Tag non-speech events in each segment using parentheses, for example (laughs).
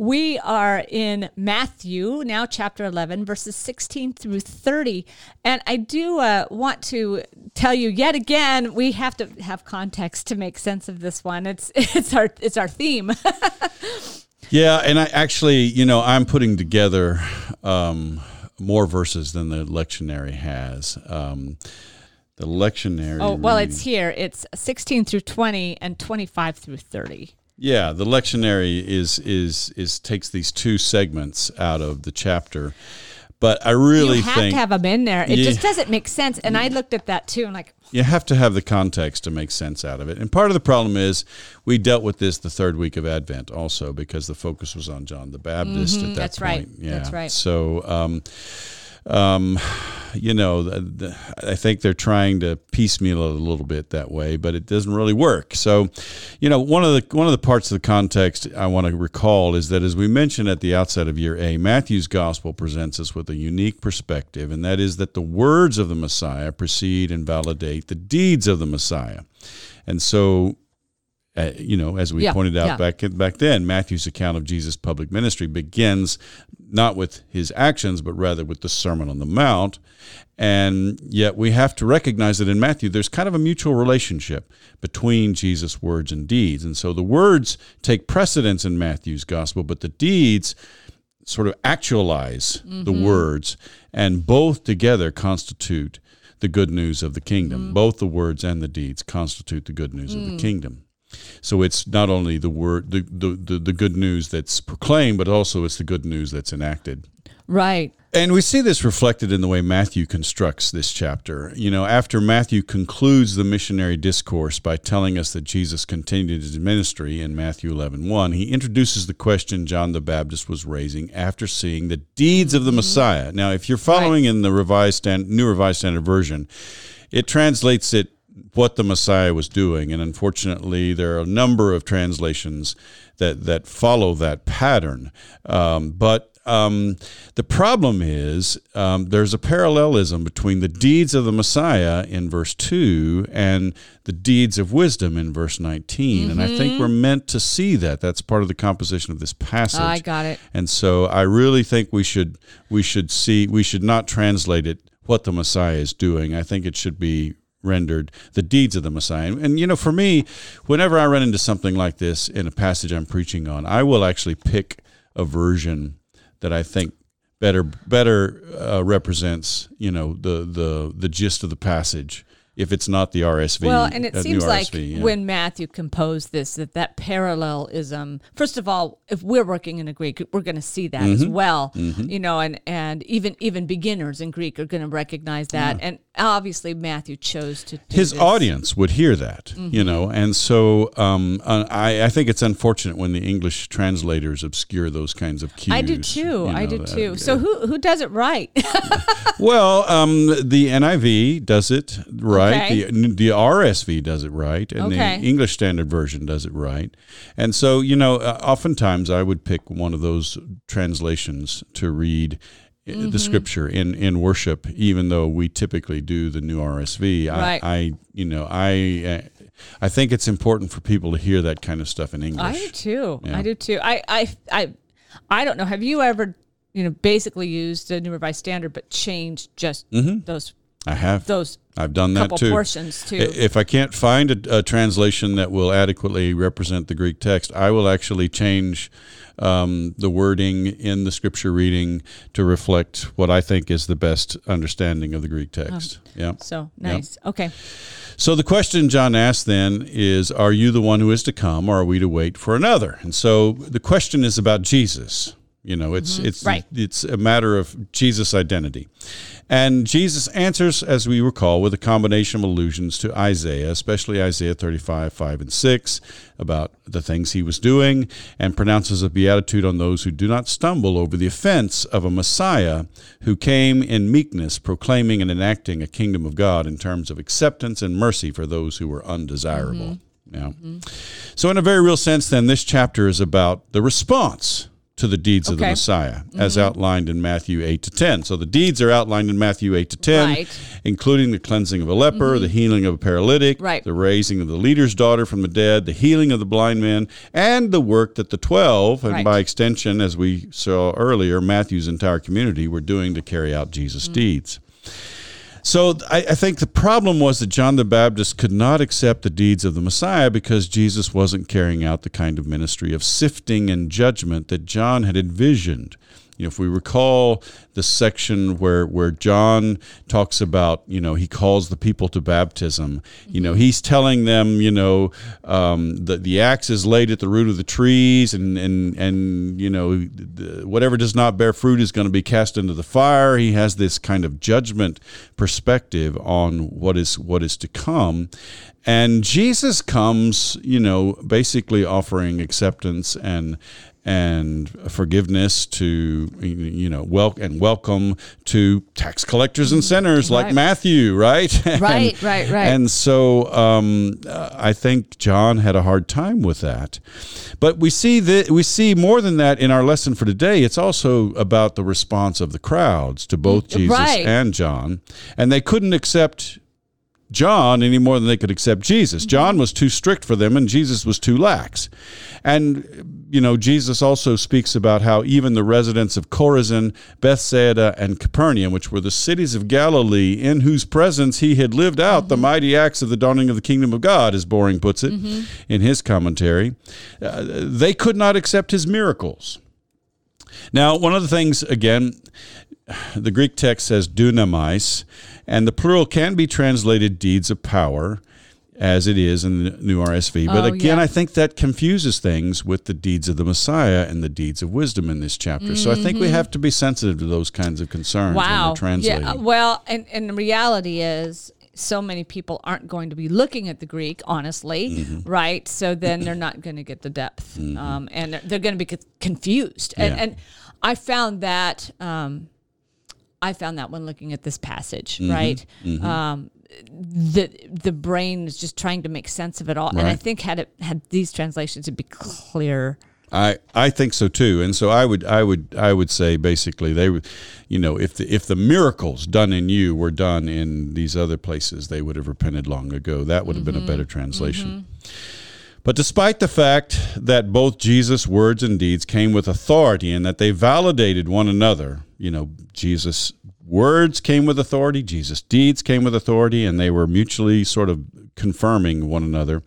We are in Matthew, now chapter 11, verses 16 through 30. And I do uh, want to tell you yet again, we have to have context to make sense of this one. It's, (laughs) it's, our, it's our theme. (laughs) yeah, and I actually, you know, I'm putting together um, more verses than the lectionary has. Um, the lectionary. Oh, well, reading. it's here. It's 16 through 20 and 25 through 30. Yeah, the lectionary is is is takes these two segments out of the chapter. But I really you have think to have them in there. It just doesn't make sense. And I looked at that too, and like you have to have the context to make sense out of it. And part of the problem is we dealt with this the third week of Advent also because the focus was on John the Baptist mm-hmm, at that that's point. Right. Yeah, that's right. So. Um, um, you know, the, the, I think they're trying to piecemeal it a little bit that way, but it doesn't really work. So, you know, one of the one of the parts of the context I want to recall is that as we mentioned at the outset of year A, Matthew's gospel presents us with a unique perspective, and that is that the words of the Messiah precede and validate the deeds of the Messiah. And so uh, you know, as we yeah, pointed out yeah. back back then, Matthew's account of Jesus' public ministry begins not with his actions, but rather with the Sermon on the Mount. And yet, we have to recognize that in Matthew, there's kind of a mutual relationship between Jesus' words and deeds. And so, the words take precedence in Matthew's gospel, but the deeds sort of actualize mm-hmm. the words, and both together constitute the good news of the kingdom. Mm-hmm. Both the words and the deeds constitute the good news mm. of the mm. kingdom. So it's not only the word, the, the, the, the, good news that's proclaimed, but also it's the good news that's enacted. Right. And we see this reflected in the way Matthew constructs this chapter. You know, after Matthew concludes the missionary discourse by telling us that Jesus continued his ministry in Matthew 11 1, he introduces the question John the Baptist was raising after seeing the deeds of the mm-hmm. Messiah. Now, if you're following right. in the revised stand, New Revised Standard Version, it translates it what the Messiah was doing. And unfortunately, there are a number of translations that, that follow that pattern. Um, but um, the problem is um, there's a parallelism between the deeds of the Messiah in verse 2 and the deeds of wisdom in verse 19. Mm-hmm. And I think mm-hmm. we're meant to see that. That's part of the composition of this passage. I got it. And so I really think we should we should see we should not translate it what the Messiah is doing. I think it should be rendered the deeds of the Messiah. And, you know, for me, whenever I run into something like this in a passage I'm preaching on, I will actually pick a version that I think better better uh, represents, you know, the the the gist of the passage if it's not the RSV. Well, and it seems like yeah. when Matthew composed this, that that parallelism. First of all, if we're working in a Greek, we're going to see that mm-hmm. as well. Mm-hmm. You know, and and even even beginners in Greek are going to recognize that. Yeah. And obviously, Matthew chose to. His this. audience would hear that, mm-hmm. you know, and so um, uh, I I think it's unfortunate when the English translators obscure those kinds of cues. I do too. You know, I do too. That, so who who does it right? (laughs) well, um, the NIV does it right right. Okay. The the RSV does it right, and okay. the English Standard Version does it right. And so, you know, uh, oftentimes I would pick one of those translations to read. Mm-hmm. the scripture in, in worship, even though we typically do the new RSV, right. I, I, you know, I, uh, I think it's important for people to hear that kind of stuff in English. I do too. Yeah. I do too. I, I, I, I don't know. Have you ever, you know, basically used a New Revised Standard, but changed just mm-hmm. those I have those. I've done that too. Portions too. If I can't find a, a, translation that will adequately represent the Greek text, I will actually change um, the wording in the scripture reading to reflect what I think is the best understanding of the Greek text. Oh, yeah. So nice. Yeah. Okay. So the question John asked then is, "Are you the one who is to come, or are we to wait for another?" And so the question is about Jesus You know, it's mm-hmm. it's Right. it's a matter of Jesus' identity. And Jesus answers, as we recall, with a combination of allusions to Isaiah, especially Isaiah 35, 5, and 6, about the things he was doing, and pronounces a beatitude on those who do not stumble over the offense of a Messiah who came in meekness, proclaiming and enacting a kingdom of God in terms of acceptance and mercy for those who were undesirable. Mm-hmm. Yeah. Mm-hmm. So, in a very real sense, then, this chapter is about the response to the deeds of the Okay. Messiah, mm-hmm. as outlined in Matthew 8 to 10. So, the deeds are outlined in Matthew 8 to 10, Right. including the cleansing of a leper, mm-hmm. the healing of a paralytic, Right. the raising of the leader's daughter from the dead, the healing of the blind man, and the work that the 12, and Right. by extension, as we saw earlier, Matthew's entire community were doing to carry out Jesus' mm. deeds. So I, I think the problem was that John the Baptist could not accept the deeds of the Messiah because Jesus wasn't carrying out the kind of ministry of sifting and judgment that John had envisioned. You know, if we recall the section where where John talks about, you know, he calls the people to baptism. You know, he's telling them, you know, um, the the axe is laid at the root of the trees, and and and you know, whatever does not bear fruit is going to be cast into the fire. He has this kind of judgment perspective on what is what is to come, and Jesus comes, you know, basically offering acceptance and and forgiveness to you know wel- and welcome to tax collectors and sinners like Right. Matthew, right? (laughs) And- Right, right, right. And so um, I think John had a hard time with that. But we see that we see more than that in our lesson for today. It's also about the response of the crowds to both Jesus Right. and John, and they couldn't accept John any more than they could accept Jesus. Mm-hmm. John was too strict for them, and Jesus was too lax. And, you know, Jesus also speaks about how even the residents of Chorazin, Bethsaida, and Capernaum, which were the cities of Galilee in whose presence he had lived out the mm-hmm. mighty acts of the dawning of the kingdom of God, as Boring puts it mm-hmm. in his commentary, uh, they could not accept his miracles. Now, one of the things, again, the Greek text says dunameis, and the plural can be translated deeds of power, as it is in the New RSV. But Oh, again, yeah. I think that confuses things with the deeds of the Messiah and the deeds of wisdom in this chapter. So I think we have to be sensitive to those kinds of concerns when Mm-hmm. We're translating. Yeah. Well, and, and the reality is, so many people aren't going to be looking at the Greek, honestly, Mm-hmm. right? So then they're not going to get the depth, um, and they're, they're going to be confused. And, Yeah. and I found that. Um, I found that when looking at this passage, Mm-hmm. right? Um, the the brain is just trying to make sense of it all, and I think had it had these translations, it'd be clear. I, I think so too, and so I would I would I would say basically they would, you know, if the if the miracles done in you were done in these other places, they would have repented long ago. That would have been a better translation. But despite the fact that both Jesus' words and deeds came with authority and that they validated one another, you know, Jesus' words came with authority, Jesus' deeds came with authority, and they were mutually sort of confirming one another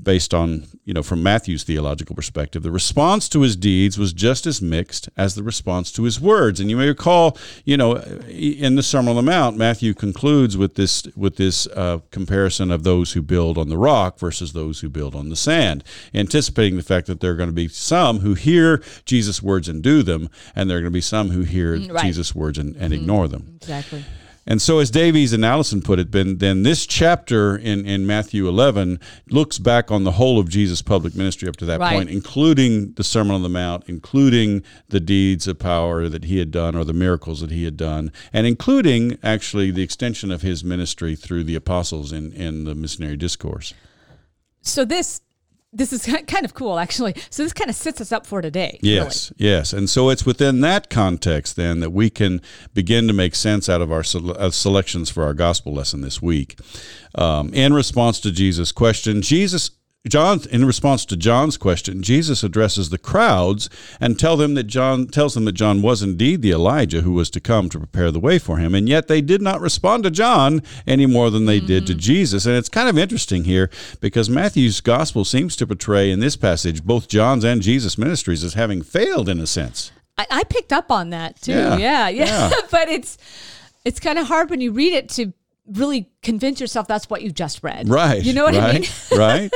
based on, you know, from Matthew's theological perspective. The response to his deeds was just as mixed as the response to his words. And you may recall, you know, in the Sermon on the Mount, Matthew concludes with this with this uh, comparison of those who build on the rock versus those who build on the sand, anticipating the fact that there are going to be some who hear Jesus' words and do them, and there are going to be some who hear right. Jesus' words and, and ignore them. Exactly. And so, as Davies and Allison put it, then, then this chapter in, in Matthew 11 looks back on the whole of Jesus' public ministry up to that Right. point, including the Sermon on the Mount, including the deeds of power that he had done or the miracles that he had done, and including actually the extension of his ministry through the apostles in, in the missionary discourse. So this this is kind of cool, actually. So this kind of sets us up for today. Yes, yes. And so it's within that context then that we can begin to make sense out of our uh, selections for our gospel lesson this week. Um, in response to Jesus' question, Jesus. John, in response to John's question, Jesus addresses the crowds and tell them that John tells them that John was indeed the Elijah who was to come to prepare the way for him, and yet they did not respond to John any more than they did to hmm. Jesus. And it's kind of interesting here because Matthew's gospel seems to portray in this passage both John's and Jesus' ministries as having failed in a sense. I, I picked up on that too. Yeah, Yeah, yeah. yeah. (laughs) but it's it's kind of hard when you read it to really convince yourself that's what you just read. Right. You know what right, I mean? (laughs) right.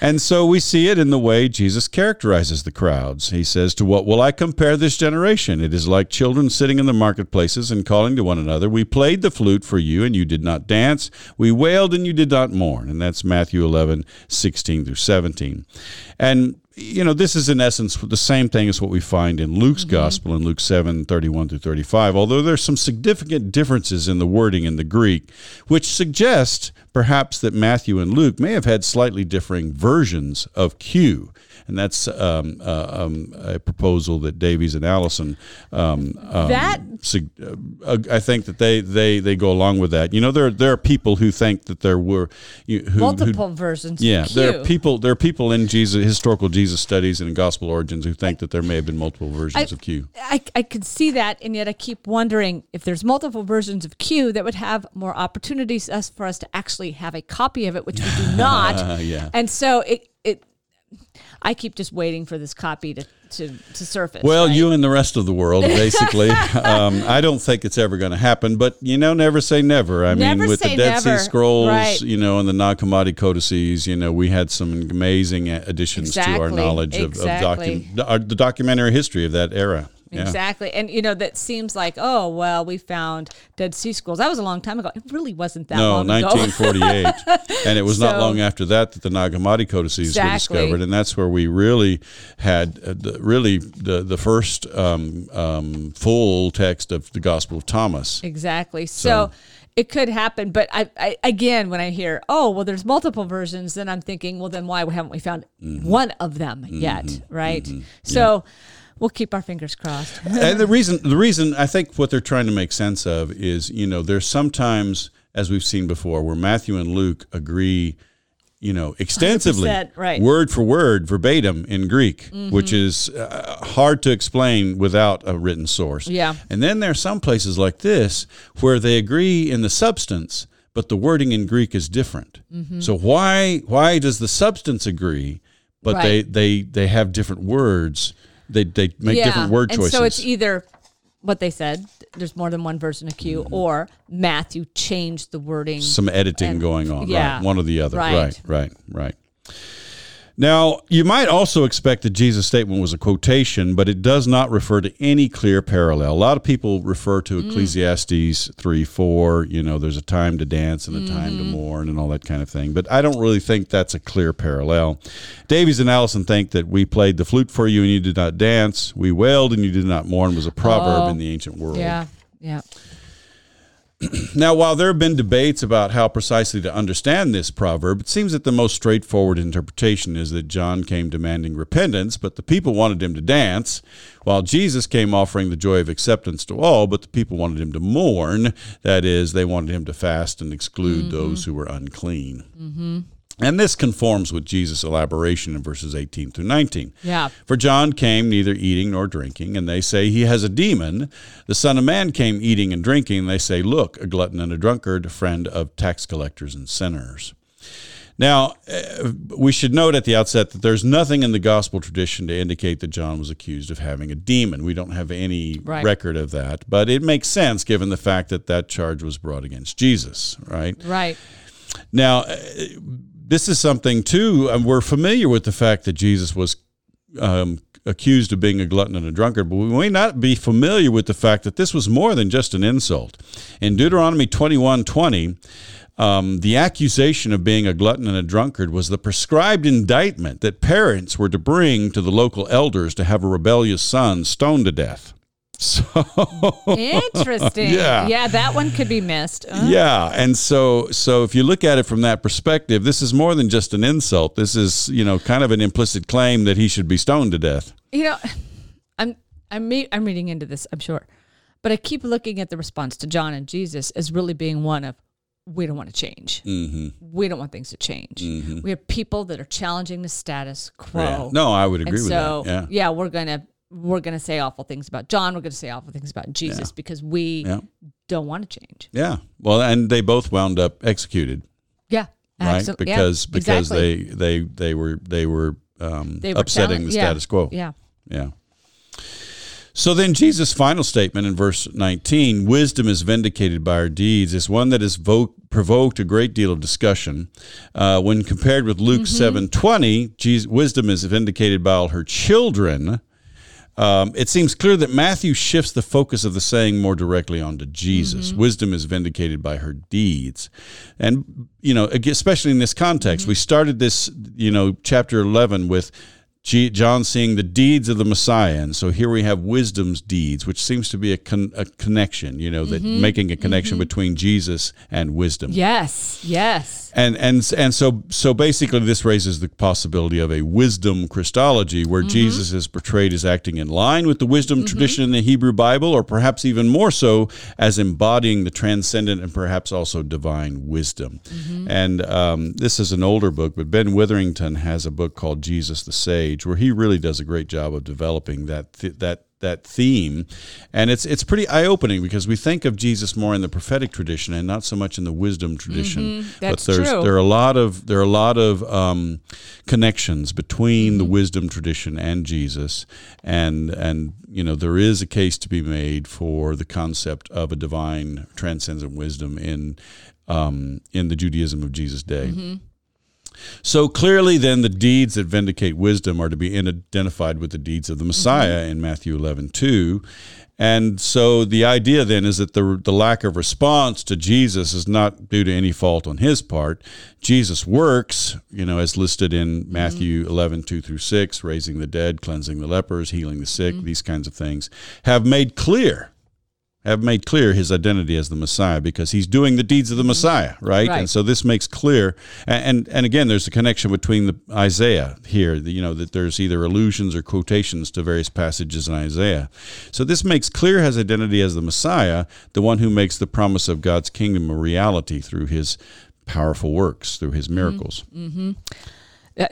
And so we see it in the way Jesus characterizes the crowds. He says, To what will I compare this generation? It is like children sitting in the marketplaces and calling to one another, We played the flute for you, and you did not dance. We wailed, and you did not mourn. And that's Matthew 11, 16 through 17. And you know, this is in essence the same thing as what we find in Luke's Mm-hmm. gospel in Luke 7, 31 through 35, although there's some significant differences in the wording in the Greek, which suggests perhaps that Matthew and Luke may have had slightly differing versions of Q. And that's um, uh, um, a proposal that Davies and Allison um, um, That- uh, I think that they, they, they go along with that. You know, there there are people who think that there were you, who, who Multiple versions. yeah, of there are people. There are people in Jesus, historical Jesus studies and gospel origins who think that there may have been multiple versions I- of Q. I, I could see that, and yet I keep wondering if there's multiple versions of Q that would have more opportunities us for us to actually have a copy of it, which we do (laughs) not. yeah. And so it I keep just waiting for this copy to to, to surface. Well, right? you and the rest of the world, (laughs) basically. um, I don't think it's ever going to happen, but you know, never say never. I Never mean, with the Dead never. Sea Scrolls, Right. you know, and the Nag Hammadi codices, you know, we had some amazing additions to our knowledge of, Exactly. of docu- our, the documentary history of that era. Yeah. Exactly. And you know, that seems like, oh, well, we found Dead Sea Scrolls. That was a long time ago. It really wasn't that No, long ago. 1948, and it was not (laughs) long after that that the Nag Hammadi codices Exactly. were discovered, and that's where we really had uh, the, really the the first um, um, full text of the Gospel of Thomas. Exactly. So, it could happen, but I, I again, when I hear, oh, well, there's multiple versions, then I'm thinking, well, then why haven't we found Mm-hmm. one of them yet, right? So, we'll keep our fingers crossed. (laughs) and the reason the reason I think what they're trying to make sense of is you know there's sometimes as we've seen before where Matthew and Luke agree you know extensively (laughs) right. word for word verbatim in Greek which is uh, hard to explain without a written source Yeah. and then there are some places like this where they agree in the substance but the wording in Greek is different Mm-hmm. so why why does the substance agree but they they they have different words they they make different word choices And so it's either what they said, there's more than one version of Q, Mm-hmm. or Matthew changed the wording. some editing And- going on. yeah. Right. One or the other. Right. Right. Right. Right. Now, you might also expect that Jesus' statement was a quotation, but it does not refer to any clear parallel. A lot of people refer to Mm. Ecclesiastes 3 4, you know, there's a time to dance and a time Mm-hmm. to mourn and all that kind of thing. But I don't really think that's a clear parallel. Davies and Allison think that we played the flute for you and you did not dance, we wailed and you did not mourn was a proverb Oh. in the ancient world. yeah, yeah. (clears throat) Now, while there have been debates about how precisely to understand this proverb, it seems that the most straightforward interpretation is that John came demanding repentance, but the people wanted him to dance, while Jesus came offering the joy of acceptance to all, but the people wanted him to mourn. That is, they wanted him to fast and exclude mm-hmm. those who were unclean. Mm-hmm. And this conforms with Jesus' elaboration in verses 18 through 19. Yeah. For John came neither eating nor drinking, and they say he has a demon. The Son of Man came eating and drinking, and they say, Look, a glutton and a drunkard, a friend of tax collectors and sinners. Now, uh, we should note at the outset that there's nothing in the gospel tradition to indicate that John was accused of having a demon. We don't have any Right. record of that, but it makes sense given the fact that that charge was brought against Jesus, right? Right. Now, uh, this is something too. Um, we're familiar with the fact that Jesus was um, accused of being a glutton and a drunkard, but we may not be familiar with the fact that this was more than just an insult. In Deuteronomy twenty-one twenty, um, the accusation of being a glutton and a drunkard was the prescribed indictment that parents were to bring to the local elders to have a rebellious son stoned to death. So. (laughs) Interesting. Yeah. Yeah, that one could be missed. Uh, Yeah, and so so if you look at it from that perspective, this is more than just an insult. This is you know kind of an implicit claim that he should be stoned to death. You know, I'm I'm I'm reading into this, I'm sure. But I keep looking at the response to John and Jesus as really being one of we don't want to change. Mm-hmm. We don't want things to change. We have people that are challenging the status quo. Yeah. No, I would agree and with so that. Yeah. we're gonna we're gonna say awful things about John. We're gonna say awful things about Jesus because we Yeah. don't want to change. Yeah. Well, and they both wound up executed, Yeah, right? absolutely. Yeah, Because because exactly. they they they were they were um, They were upsetting the yeah. status quo. yeah. Yeah. So then, Jesus' final statement in verse 19 wisdom is vindicated by her deeds is one that has vo- provoked a great deal of discussion. Uh, when compared with Luke Mm-hmm. 7.20, wisdom is vindicated by all her children. Um, it seems clear that Matthew shifts the focus of the saying more directly onto Jesus. Mm-hmm. Wisdom is vindicated by her deeds. And, you know, especially in this context, we mm-hmm. started this, you know, chapter 11 with John seeing the deeds of the Messiah. And so here we have wisdom's deeds, which seems to be a, con- a connection, you know, that mm-hmm. making a connection between Jesus and wisdom. Yes, yes. And and and so so basically, this raises the possibility of a wisdom Christology, where mm-hmm. Jesus is portrayed as acting in line with the wisdom mm-hmm. tradition in the Hebrew Bible, or perhaps even more so as embodying the transcendent and perhaps also divine wisdom. Mm-hmm. And um, this is an older book, but Ben Witherington has a book called Jesus the Sage, where he really does a great job of developing that th- that that theme, and it's it's pretty eye opening because we think of Jesus more in the prophetic tradition and not so much in the wisdom tradition. That's but there's true. there are a lot of there are a lot of um, connections between Mm-hmm. the wisdom tradition and Jesus, and and you know there is a case to be made for the concept of a divine transcendent wisdom in um, in the Judaism of Jesus' day. Mm-hmm. So clearly, then, the deeds that vindicate wisdom are to be identified with the deeds of the mm-hmm. Messiah in Matthew 11, 2. And so the idea then is that the, the lack of response to Jesus is not due to any fault on his part. Jesus' works, you know, as listed in mm-hmm. Matthew 11, 2 through 6, raising the dead, cleansing the lepers, healing the sick, mm-hmm. these kinds of things, have made clear have made clear his identity as the Messiah because he's doing the deeds of the mm-hmm. Messiah, right? Right. And so this makes clear, and, and and again, there's a connection between the Isaiah here. the- You know that there's either allusions or quotations to various passages in Isaiah. So this makes clear his identity as the Messiah, the one who makes the promise of God's kingdom a reality through his powerful works, through his mm-hmm. miracles. mm-hmm uh,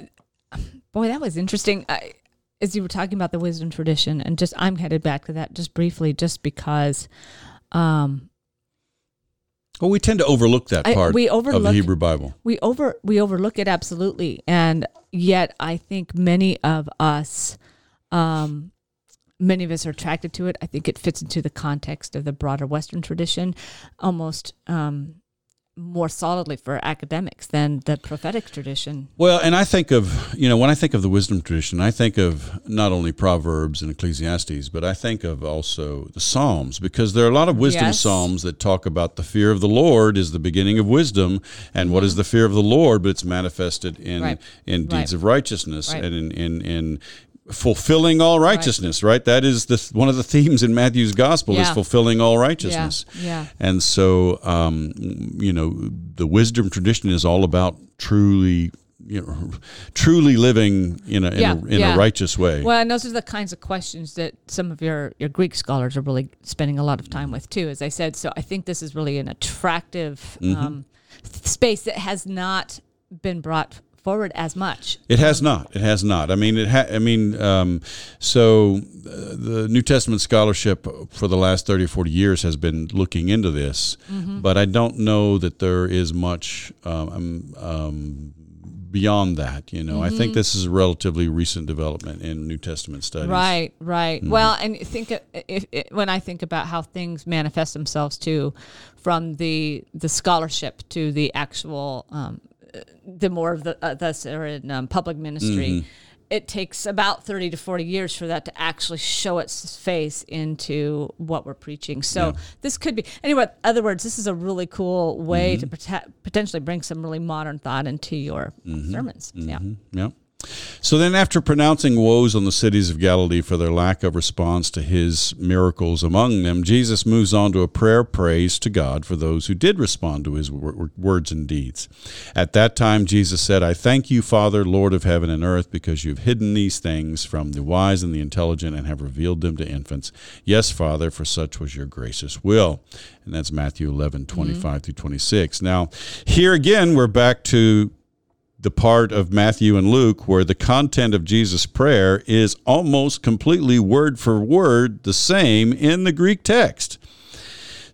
Boy, that was interesting. I, as you were talking about the wisdom tradition, and just I'm headed back to that just briefly, just because um, Well, we tend to overlook that I- part we of the Hebrew Bible. we over we overlook it absolutely, and yet I think many of us, um, many of us are attracted to it. I think it fits into the context of the broader Western tradition, almost um, more solidly for academics than the prophetic tradition. Well, and I think of, you know, when I think of the wisdom tradition, I think of not only Proverbs and Ecclesiastes, but I think of also the Psalms because there are a lot of wisdom Yes. Psalms that talk about the fear of the Lord is the beginning of wisdom. And what is the fear of the Lord? But it's manifested in, Mm-hmm. Right. in deeds Right. of righteousness Right. and in, in, in fulfilling all righteousness, right? That is the one of the themes in Matthew's gospel is fulfilling all righteousness. yeah. yeah. And so, um, you know, the wisdom tradition is all about truly, you know, truly living in a in, Yeah, a, in yeah. a righteous way. Well, and those are the kinds of questions that some of your, your Greek scholars are really spending a lot of time with too, as I said. So I think this is really an attractive Mm-hmm. um, space that has not been brought forward as much. It has not. It has not. I mean, it. Ha- I mean, um, so uh, the New Testament scholarship for the last 30 or 40 years has been looking into this, Mm-hmm. but I don't know that there is much um, um, beyond that. You know, I Mm-hmm. think this is a relatively recent development in New Testament studies. Right, right. Mm-hmm. Well, and think of- if, if, when I think about how things manifest themselves too, from the the scholarship to the actual, um, uh, the more of the uh, thus are in um, public ministry. Mm-hmm. It takes about thirty to forty years for that to actually show its face into what we're preaching. So this could be anyway. Other words, this is a really cool way Mm-hmm. to potentially bring some really modern thought into your Mm-hmm. sermons. Yeah. Yeah. So then, after pronouncing woes on the cities of Galilee for their lack of response to his miracles among them, Jesus moves on to a prayer praise to God for those who did respond to his words and deeds. At that time, Jesus said, I thank you, Father, Lord of heaven and earth, because you've hidden these things from the wise and the intelligent and have revealed them to infants. Yes, Father, for such was your gracious will. And that's Matthew 11, mm-hmm. 25 through 26. Now, here again, we're back to the part of Matthew and Luke where the content of Jesus' prayer is almost completely word for word the same in the Greek text.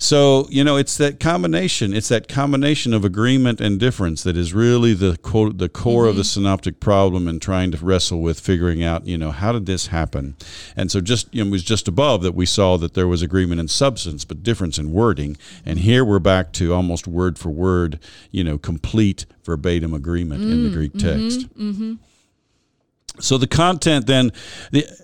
So, you know, it's that combination. It's that combination of agreement and difference that is really the quote, the core Mm-hmm. of the synoptic problem and trying to wrestle with figuring out, you know, how did this happen? And so just you know, it was just above that we saw that there was agreement in substance but difference in wording. And here we're back to almost word for word, you know, complete verbatim agreement in the Mm, Greek text. mm-hmm, So the content then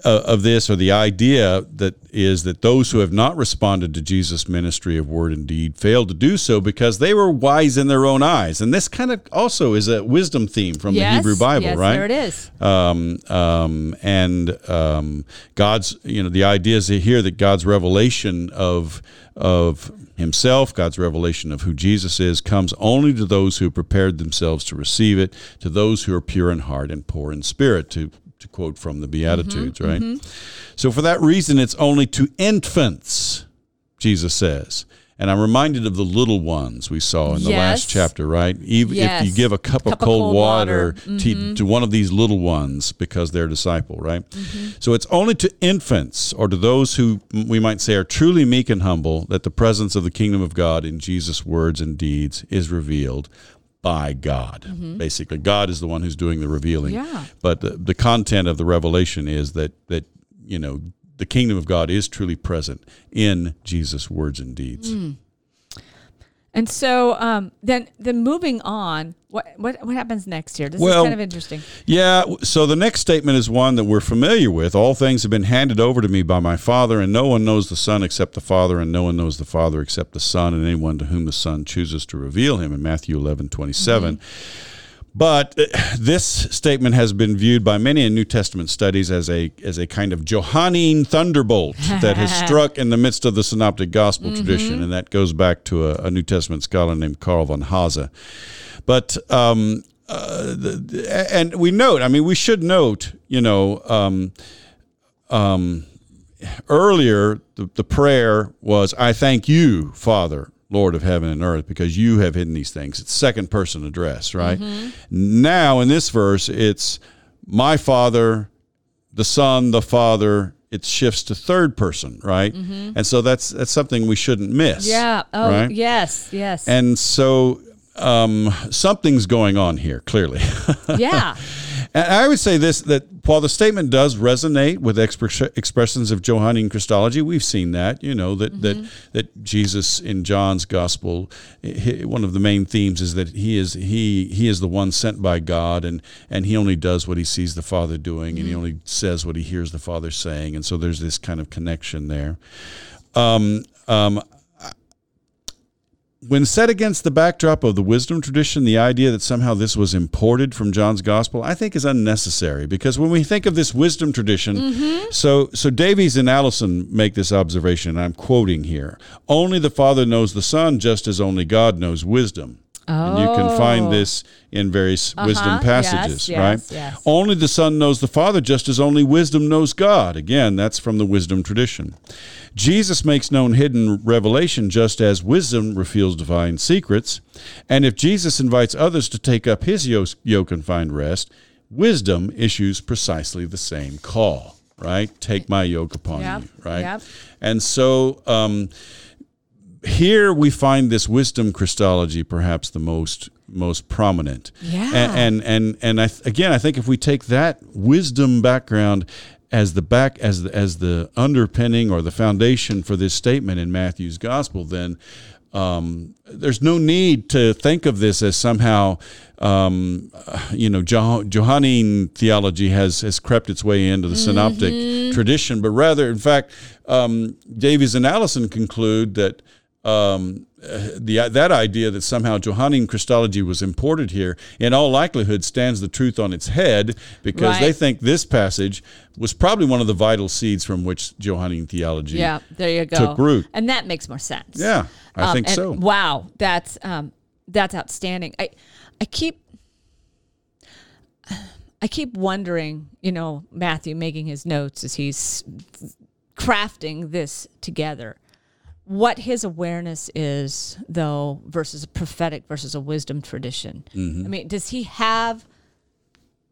uh, of this, or the idea that is that those who have not responded to Jesus' ministry of word and deed failed to do so because they were wise in their own eyes, and this kind of also is a wisdom theme from the Hebrew Bible, yes, right? there it is. Um, um, and um, God's, you know, the idea is here that God's revelation of of Himself, God's revelation of who Jesus is, comes only to those who prepared themselves to receive it, to those who are pure in heart and poor in spirit. To to quote from the Beatitudes, mm-hmm, right? Mm-hmm. So for that reason, it's only to infants, Jesus says. And I'm reminded of the little ones we saw in the Yes. last chapter, right? Even if you give a cup, of Cup of cold, cold water, water. to, mm-hmm. to one of these little ones because they're a disciple, right? Mm-hmm. So it's only to infants or to those who we might say are truly meek and humble that the presence of the kingdom of God in Jesus' words and deeds is revealed by God. Mm-hmm. Basically, God is the one who's doing the revealing. Yeah. But the, the content of the revelation is that that you know the kingdom of God is truly present in Jesus' words and deeds. And so um, then, then moving on, what what what happens next here? This Well- is kind of interesting. Yeah, so the next statement is one that we're familiar with. All things have been handed over to me by my Father, and no one knows the Son except the Father, and no one knows the Father except the Son, and anyone to whom the Son chooses to reveal him in Matthew 11, 27. But uh, (sighs) this statement has been viewed by many in New Testament studies as a as a kind of Johannine thunderbolt that has (laughs) struck in the midst of the Synoptic Gospel tradition, and that goes back to a, a New Testament scholar named Karl von Hase. But um, uh, the- and we note, I mean, we should note, you know, um, um, earlier the, the prayer was, "I thank you, Father." Lord of heaven and earth, because you have hidden these things. It's second person address, right? Now in this verse, it's my Father, the Son, the Father. It shifts to third person, right? And so that's that's something we shouldn't miss. Yeah. Oh, right? yes, yes. And so um, something's going on here, clearly. (laughs) yeah. And I would say this that while the statement does resonate with expres- expressions of Johannine Christology, we've seen that, you know, that, that, that Jesus in John's gospel, he- one of the main themes is that he is, he, he is the one sent by God and, and he only does what he sees the Father doing and he only says what he hears the Father saying. And so there's this kind of connection there. Um, um, when set against the backdrop of the wisdom tradition, the idea that somehow this was imported from John's gospel, I think is unnecessary because when we think of this wisdom tradition, so so Davies and Allison make this observation, and I'm quoting here: only the Father knows the Son, just as only God knows wisdom. And you can find Oh. this in various wisdom Uh-huh. passages, Yes, right? yes, yes. Only the Son knows the Father, just as only wisdom knows God. Again, that's from the wisdom tradition. Jesus makes known hidden revelation just as wisdom reveals divine secrets. And if Jesus invites others to take up his yoke and find rest, wisdom issues precisely the same call, right? Take my yoke upon Yep, you, right? yep. And so, um, here we find this wisdom Christology perhaps the most most prominent. Yeah. And and and, and I th- again I think if we take that wisdom background as the back as the, as the underpinning or the foundation for this statement in Matthew's gospel, then um, there's no need to think of this as somehow, um, you know, Jo- Johannine theology has has crept its way into the synoptic tradition, but rather, in fact, um, Davies and Allison conclude that um, uh, the that idea that somehow Johannine Christology was imported here, in all likelihood, stands the truth on its head because they think this passage was probably one of the vital seeds from which Johannine theology. Yeah, there you go. took root. and that makes more sense. Yeah, I Um, think so. Wow, that's um, that's outstanding. I I keep I keep wondering, you know, Matthew making his notes as he's crafting this together. What his awareness is, though, versus a prophetic versus a wisdom tradition. Mm-hmm. I mean, does he have?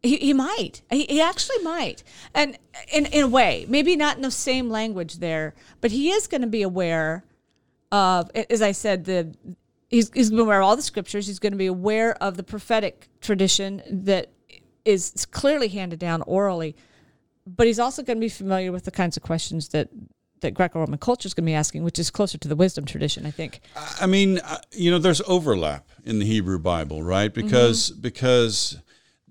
He, he might. He, he actually might. And in, in a way, maybe not in the same language there, but he is going to be aware of, as I said, the he's, he's going to be aware of all the scriptures. He's going to be aware of the prophetic tradition that is clearly handed down orally, but he's also going to be familiar with the kinds of questions that that Greco-Roman culture is going to be asking, which is closer to the wisdom tradition, I think. I mean, uh, you know, there's overlap in the Hebrew Bible, right? Because Mm-hmm. because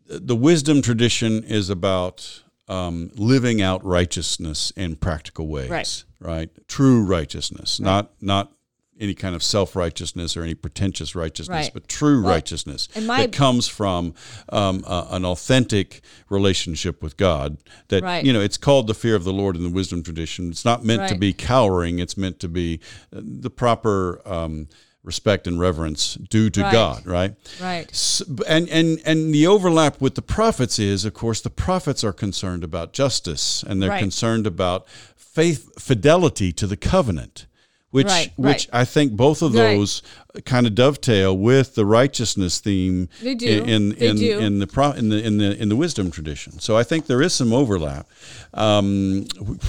the wisdom tradition is about um, living out righteousness in practical ways, Right. right? True righteousness, not not any kind of self righteousness or any pretentious righteousness, Right. but true Well, righteousness my- that comes from um, uh, an authentic relationship with God. That Right. you know, it's called the fear of the Lord in the wisdom tradition. It's not meant to be cowering. It's meant to be uh, the proper um, respect and reverence due to Right. God, right? Right. S- And and and the overlap with the prophets is, of course, the prophets are concerned about justice and they're Right. concerned about faith fidelity to the covenant. Which, Right, which right. I think both of those kind of dovetail with the righteousness theme They do. in in They in, do. in the pro, in the in the in the wisdom tradition. So I think there is some overlap. Um,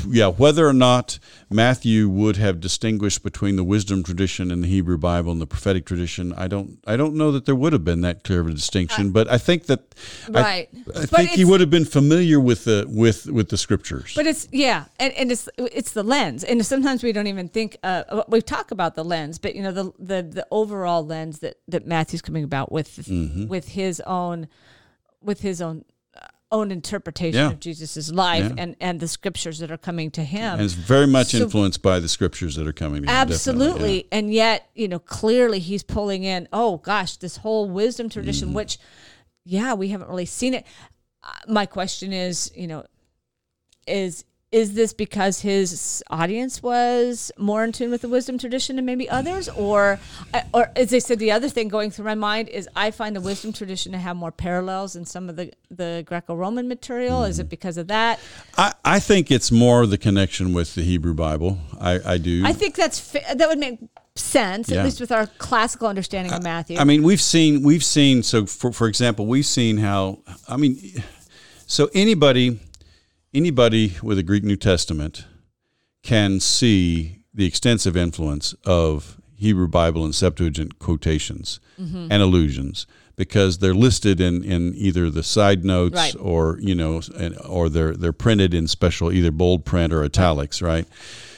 yeah, whether or not Matthew would have distinguished between the wisdom tradition and the Hebrew Bible and the prophetic tradition, I don't I don't know that there would have been that clear of a distinction. but I think that Right. I, But think he would have been familiar with the with with the scriptures. But it's yeah, and, and it's it's the lens, and sometimes we don't even think uh, we talk about the lens, but you know the the the overall lens that that Matthew's coming about with Mm-hmm. with his own with his own uh, own interpretation Yeah. of Jesus's life Yeah. and and the scriptures that are coming to him. and it's very much So- influenced by the scriptures that are coming. to him, Absolutely. yeah. And yet, you know, clearly he's pulling in, oh gosh, this whole wisdom tradition, Mm-hmm. which, yeah, we haven't really seen it. Uh, my question is, you know, is is this because his audience was more in tune with the wisdom tradition than maybe others or or as I said the other thing going through my mind is I find the wisdom tradition to have more parallels in some of the the Greco-Roman material is Mm-hmm. it because of that I, I think it's more the connection with the Hebrew Bible. I, I do. I think that's fa- that would make sense Yeah. at least with our classical understanding of Matthew. I mean, we've seen we've seen so for for example, we've seen how I mean, so anybody anybody with a Greek New Testament can see the extensive influence of Hebrew Bible and Septuagint quotations Mm-hmm. and allusions because they're listed in, in either the side notes Right. or you know or they're they're printed in special either bold print or italics right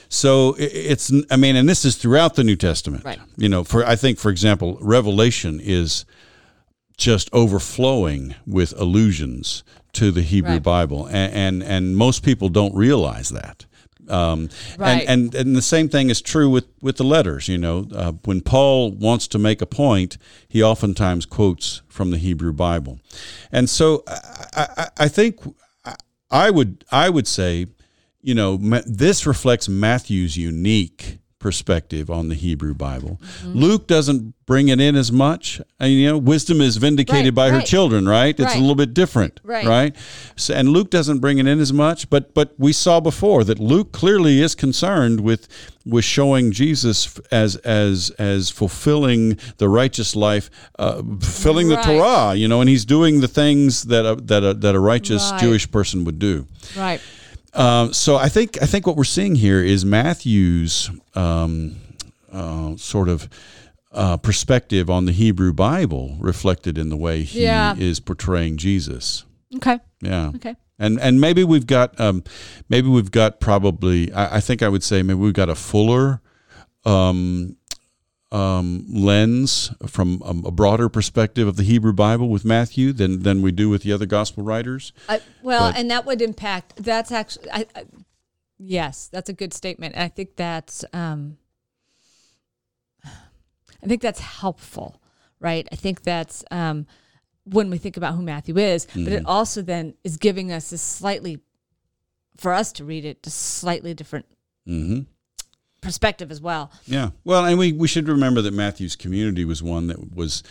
so it's I mean and this is throughout the New Testament Right. you know for I think for example Revelation is just overflowing with allusions to the Hebrew Right. Bible, and, and and most people don't realize that. Um, Right. and, and and the same thing is true with with the letters. You know, uh, when Paul wants to make a point, he oftentimes quotes from the Hebrew Bible, and so I, I, I think I would I would say, you know, this reflects Matthew's unique perspective on the Hebrew Bible. Mm-hmm. Luke doesn't bring it in as much. And, you know, wisdom is vindicated Right, by her children, right? It's Right. a little bit different, Right. right? So, and Luke doesn't bring it in as much, but but we saw before that Luke clearly is concerned with with showing Jesus as as as fulfilling the righteous life, uh, fulfilling the Torah, you know, and he's doing the things that a, that a, that a righteous Right. Jewish person would do. right. Um, so I think I think what we're seeing here is Matthew's um, uh, sort of uh, perspective on the Hebrew Bible reflected in the way he Yeah. is portraying Jesus. Okay. Yeah. Okay. And and maybe we've got um, maybe we've got probably I, I think I would say maybe we've got a fuller um, um, lens from um, a broader perspective of the Hebrew Bible with Matthew than than we do with the other gospel writers. I, well, But- and that would impact. That's actually, I, I, yes, that's a good statement. I think that's, um, I think that's helpful, right? I think that's um, when we think about who Matthew is, but Mm-hmm. it also then is giving us a slightly, for us to read it, a slightly different Mm-hmm. Perspective as well. Yeah. Well, and we, we should remember that Matthew's community was one that was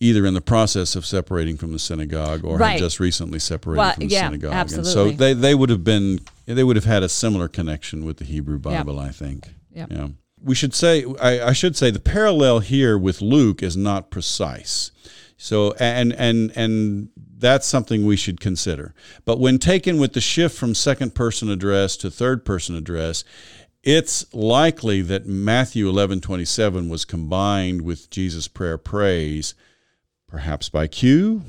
either in the process of separating from the synagogue or Right. had just recently separated Well, from the yeah, synagogue. absolutely. And so they, they would have been they would have had a similar connection with the Hebrew Bible, I think. Yeah. Yeah. We should say I, I should say the parallel here with Luke is not precise. So and and and that's something we should consider. But when taken with the shift from second person address to third person address, it's likely that Matthew 11 27 was combined with Jesus' prayer praise, perhaps by Q,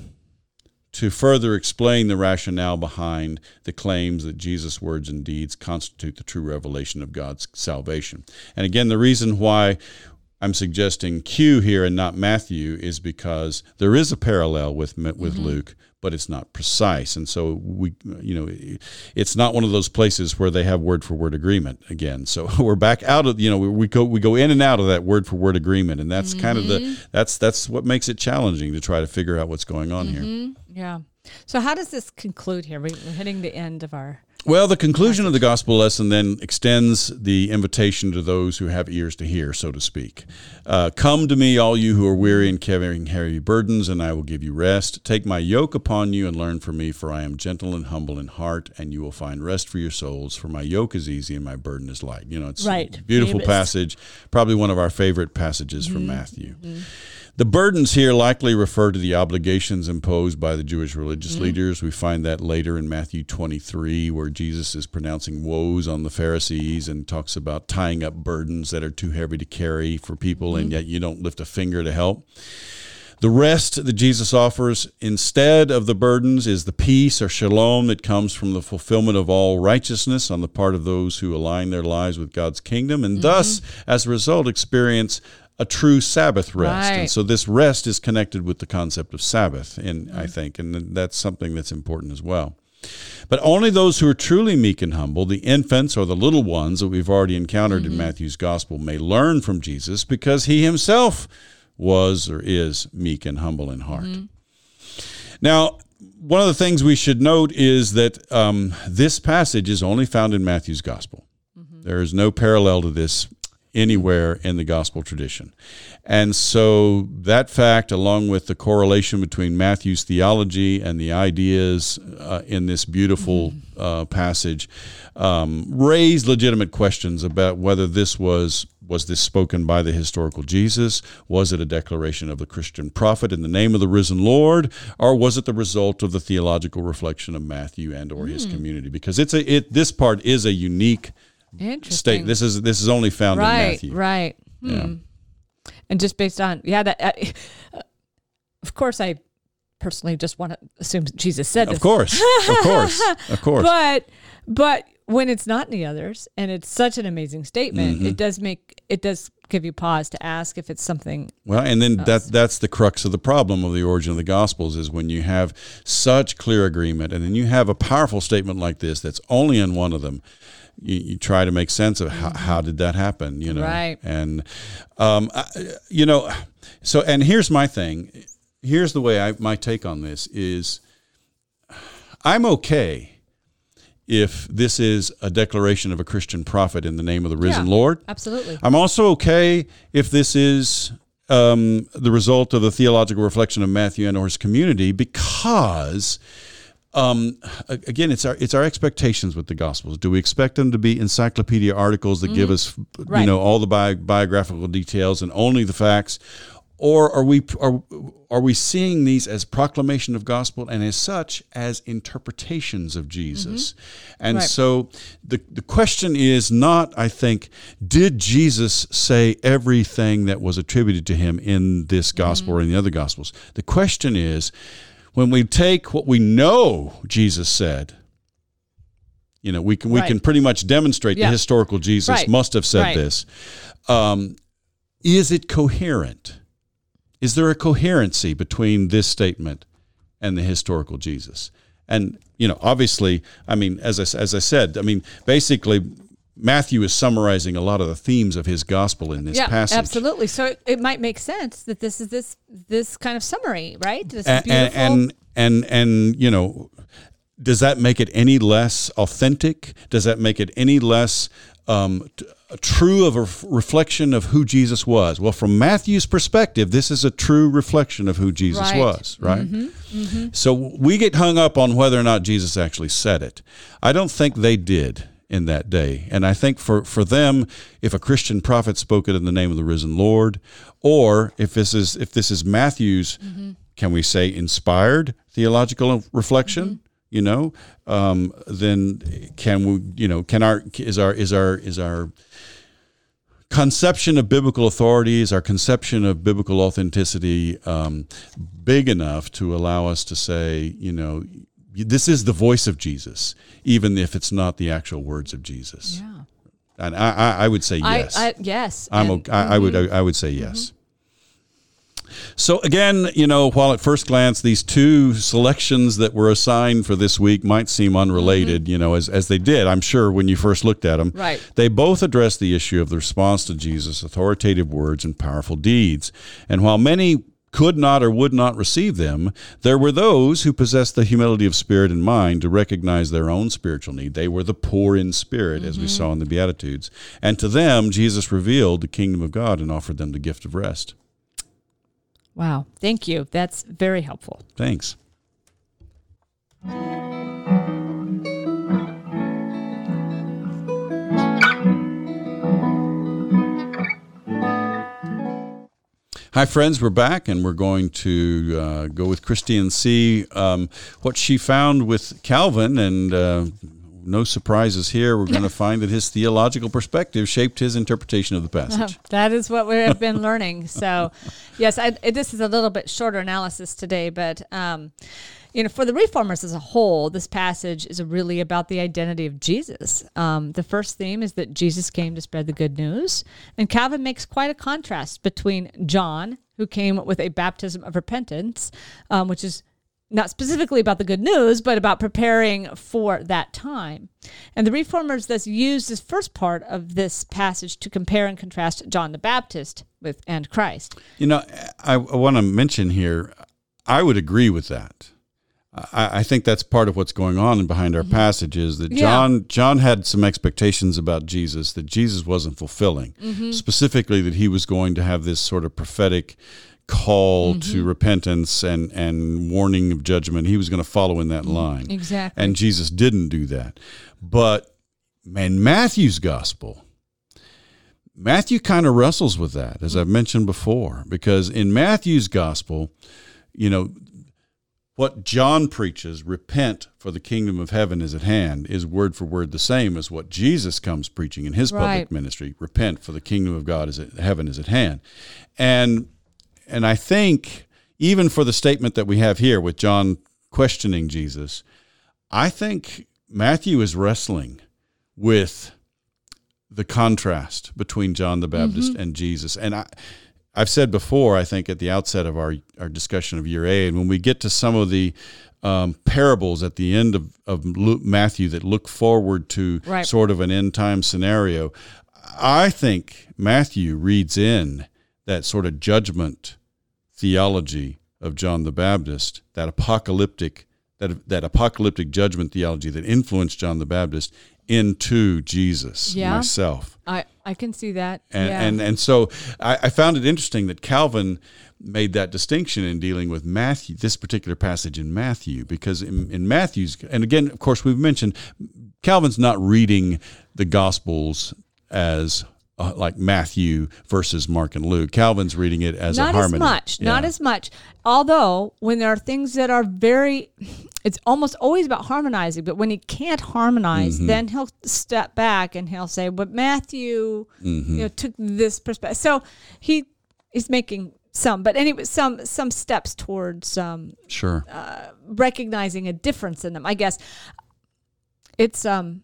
to further explain the rationale behind the claims that Jesus' words and deeds constitute the true revelation of God's salvation. And again, the reason why I'm suggesting Q here and not Matthew is because there is a parallel with with mm-hmm. Luke, but it's not precise, and so we, you know, it's not one of those places where they have word for word agreement again. So (laughs) we're back out of, you know, we go we go in and out of that word for word agreement, and that's mm-hmm. kind of the mm-hmm. that's that's what makes it challenging to try to figure out what's going on mm-hmm. here. Yeah. So how does this conclude here? We're hitting the end of our well, the conclusion of the gospel lesson then extends the invitation to those who have ears to hear, so to speak. Uh, Come to me, all you who are weary and carrying heavy burdens, and I will give you rest. Take my yoke upon you and learn from me, for I am gentle and humble in heart, and you will find rest for your souls. For my yoke is easy and my burden is light. You know, it's right. a beautiful passage, probably one of our favorite passages mm-hmm. from Matthew. Mm-hmm. The burdens here likely refer to the obligations imposed by the Jewish religious mm-hmm. leaders. We find that later in Matthew 23, where Jesus is pronouncing woes on the Pharisees and talks about tying up burdens that are too heavy to carry for people, mm-hmm. and yet you don't lift a finger to help. The rest that Jesus offers instead of the burdens is the peace or shalom that comes from the fulfillment of all righteousness on the part of those who align their lives with God's kingdom and mm-hmm. thus, as a result, experience a true Sabbath rest. Right. And so this rest is connected with the concept of Sabbath, and mm-hmm. I think, and that's something that's important as well. But only those who are truly meek and humble, the infants or the little ones that we've already encountered mm-hmm. in Matthew's gospel, may learn from Jesus because he himself was or is meek and humble in heart. Mm-hmm. Now, one of the things we should note is that um, this passage is only found in Matthew's gospel. Mm-hmm. There is no parallel to this anywhere in the gospel tradition. And so that fact, along with the correlation between Matthew's theology and the ideas uh, in this beautiful mm-hmm. uh, passage, um, raised legitimate questions about whether this was was this spoken by the historical Jesus? Was it a declaration of the Christian prophet in the name of the risen Lord, or was it the result of the theological reflection of Matthew and or mm. his community? Because it's a it this part is a unique. State. This is this is only found right, in Matthew. Right. Hmm. Yeah. And just based on yeah that uh, of course I personally just want to assume Jesus said this. Of course. of course. Of (laughs) course. But but when it's not in the others and it's such an amazing statement, mm-hmm. it does make it does give you pause to ask if it's something well and then else. that that's the crux of the problem of the origin of the gospels is when you have such clear agreement and then you have a powerful statement like this that's only in one of them you, you try to make sense of how, how did that happen, you know? Right. And, um, I, you know, so, and here's my thing. Here's the way I, my take on this is I'm okay if this is a declaration of a Christian prophet in the name of the risen yeah, Lord. Absolutely. I'm also okay if this is um, the result of the theological reflection of Matthew and or his community because um, again, it's our it's our expectations with the Gospels. Do we expect them to be encyclopedia articles that mm-hmm. give us, right. you know, all the bi- biographical details and only the facts, or are we are are we seeing these as proclamation of gospel and as such as interpretations of Jesus? Mm-hmm. And right. so the the question is not, I think, did Jesus say everything that was attributed to him in this gospel mm-hmm. or in the other gospels? The question is when we take what we know Jesus said, you know, we can we right. can pretty much demonstrate yeah. the historical Jesus right. must have said right. this. Um, is it coherent? Is there a coherency between this statement and the historical Jesus? And you know, obviously, I mean, as I, as I said, I mean, basically, Matthew is summarizing a lot of the themes of his gospel in this yeah, passage. Absolutely. So it, it, might make sense that this is this this kind of summary, right? This and, beautiful. And, and and you know, does that make it any less authentic? Does that make it any less um, t- true of a f- reflection of who Jesus was? Well, from Matthew's perspective, this is a true reflection of who Jesus right. was, right? Mm-hmm. Mm-hmm. So we get hung up on whether or not Jesus actually said it. I don't think they did in that day. And I think for, for them, if a Christian prophet spoke it in the name of the risen Lord, or if this is if this is Matthew's, mm-hmm. can we say inspired theological reflection? Mm-hmm. you know, um, then can we, you know, can our is our is our is our conception of biblical authorities, our conception of biblical authenticity um, big enough to allow us to say, you know, this is the voice of Jesus, even if it's not the actual words of Jesus. Yeah. And I, I, I would say yes. I, I, yes. I'm And- okay. I, I would mm-hmm. I would say yes. Mm-hmm. So again, you know, while at first glance these two selections that were assigned for this week might seem unrelated, mm-hmm. you know, as as they did, I'm sure when you first looked at them, Right. They both address the issue of the response to Jesus' authoritative words and powerful deeds. And while many could not or would not receive them, there were those who possessed the humility of spirit and mind to recognize their own spiritual need. They were the poor in spirit, as we mm-hmm. saw in the Beatitudes. And to them, Jesus revealed the kingdom of God and offered them the gift of rest. Wow. Thank you. That's very helpful. Thanks. Hi, friends. We're back, and we're going to uh, go with Christy and see um, what she found with Calvin. And uh, no surprises here. We're going (laughs) to find that his theological perspective shaped his interpretation of the (laughs) passage. That is what we have been (laughs) learning. So, yes, I, this is a little bit shorter analysis today, but um, you know, for the reformers as a whole, this passage is really about the identity of Jesus. Um, the first theme is that Jesus came to spread the good news, and Calvin makes quite a contrast between John, who came with a baptism of repentance, um, which is not specifically about the good news, but about preparing for that time. And the reformers thus used this first part of this passage to compare and contrast John the Baptist with and Christ. You know, I, I want to mention here, I would agree with that. I, I think that's part of what's going on behind our mm-hmm. passage is that Yeah. John John had some expectations about Jesus that Jesus wasn't fulfilling. Mm-hmm. Specifically, that he was going to have this sort of prophetic call to mm-hmm. repentance and and warning of judgment. He was going to follow in that mm, line. Exactly. And Jesus didn't do that. But in Matthew's gospel, Matthew kind of wrestles with that, as mm. I've mentioned before, because in Matthew's gospel, you know, what John preaches, repent for the kingdom of heaven is at hand, is word for word the same as what Jesus comes preaching in his public ministry. Repent for the kingdom of God is at heaven is at hand. And and I think even for the statement that we have here with John questioning Jesus, I think Matthew is wrestling with the contrast between John the Baptist mm-hmm. and Jesus. And I, I've said before, I think at the outset of our, our discussion of year A, and when we get to some of the um, parables at the end of, of Luke, Matthew that look forward to Right. sort of an end time scenario, I think Matthew reads in that sort of judgment theology of John the Baptist, that apocalyptic that that apocalyptic judgment theology that influenced John the Baptist into Jesus Yeah. myself. I, I can see that. And, yeah. and and so I, I found it interesting that Calvin made that distinction in dealing with Matthew, this particular passage in Matthew, because in, in Matthew's, and again, of course, we've mentioned Calvin's not reading the Gospels as uh, like Matthew versus Mark and Luke. Calvin's reading it as not a harmony. as much not as much although when there are things that are very it's almost always about harmonizing but when he can't harmonize Mm-hmm. then he'll step back and he'll say but matthew Mm-hmm. you know took this perspective so he is making some but anyway some some steps towards um Sure. recognizing a difference in them i guess it's um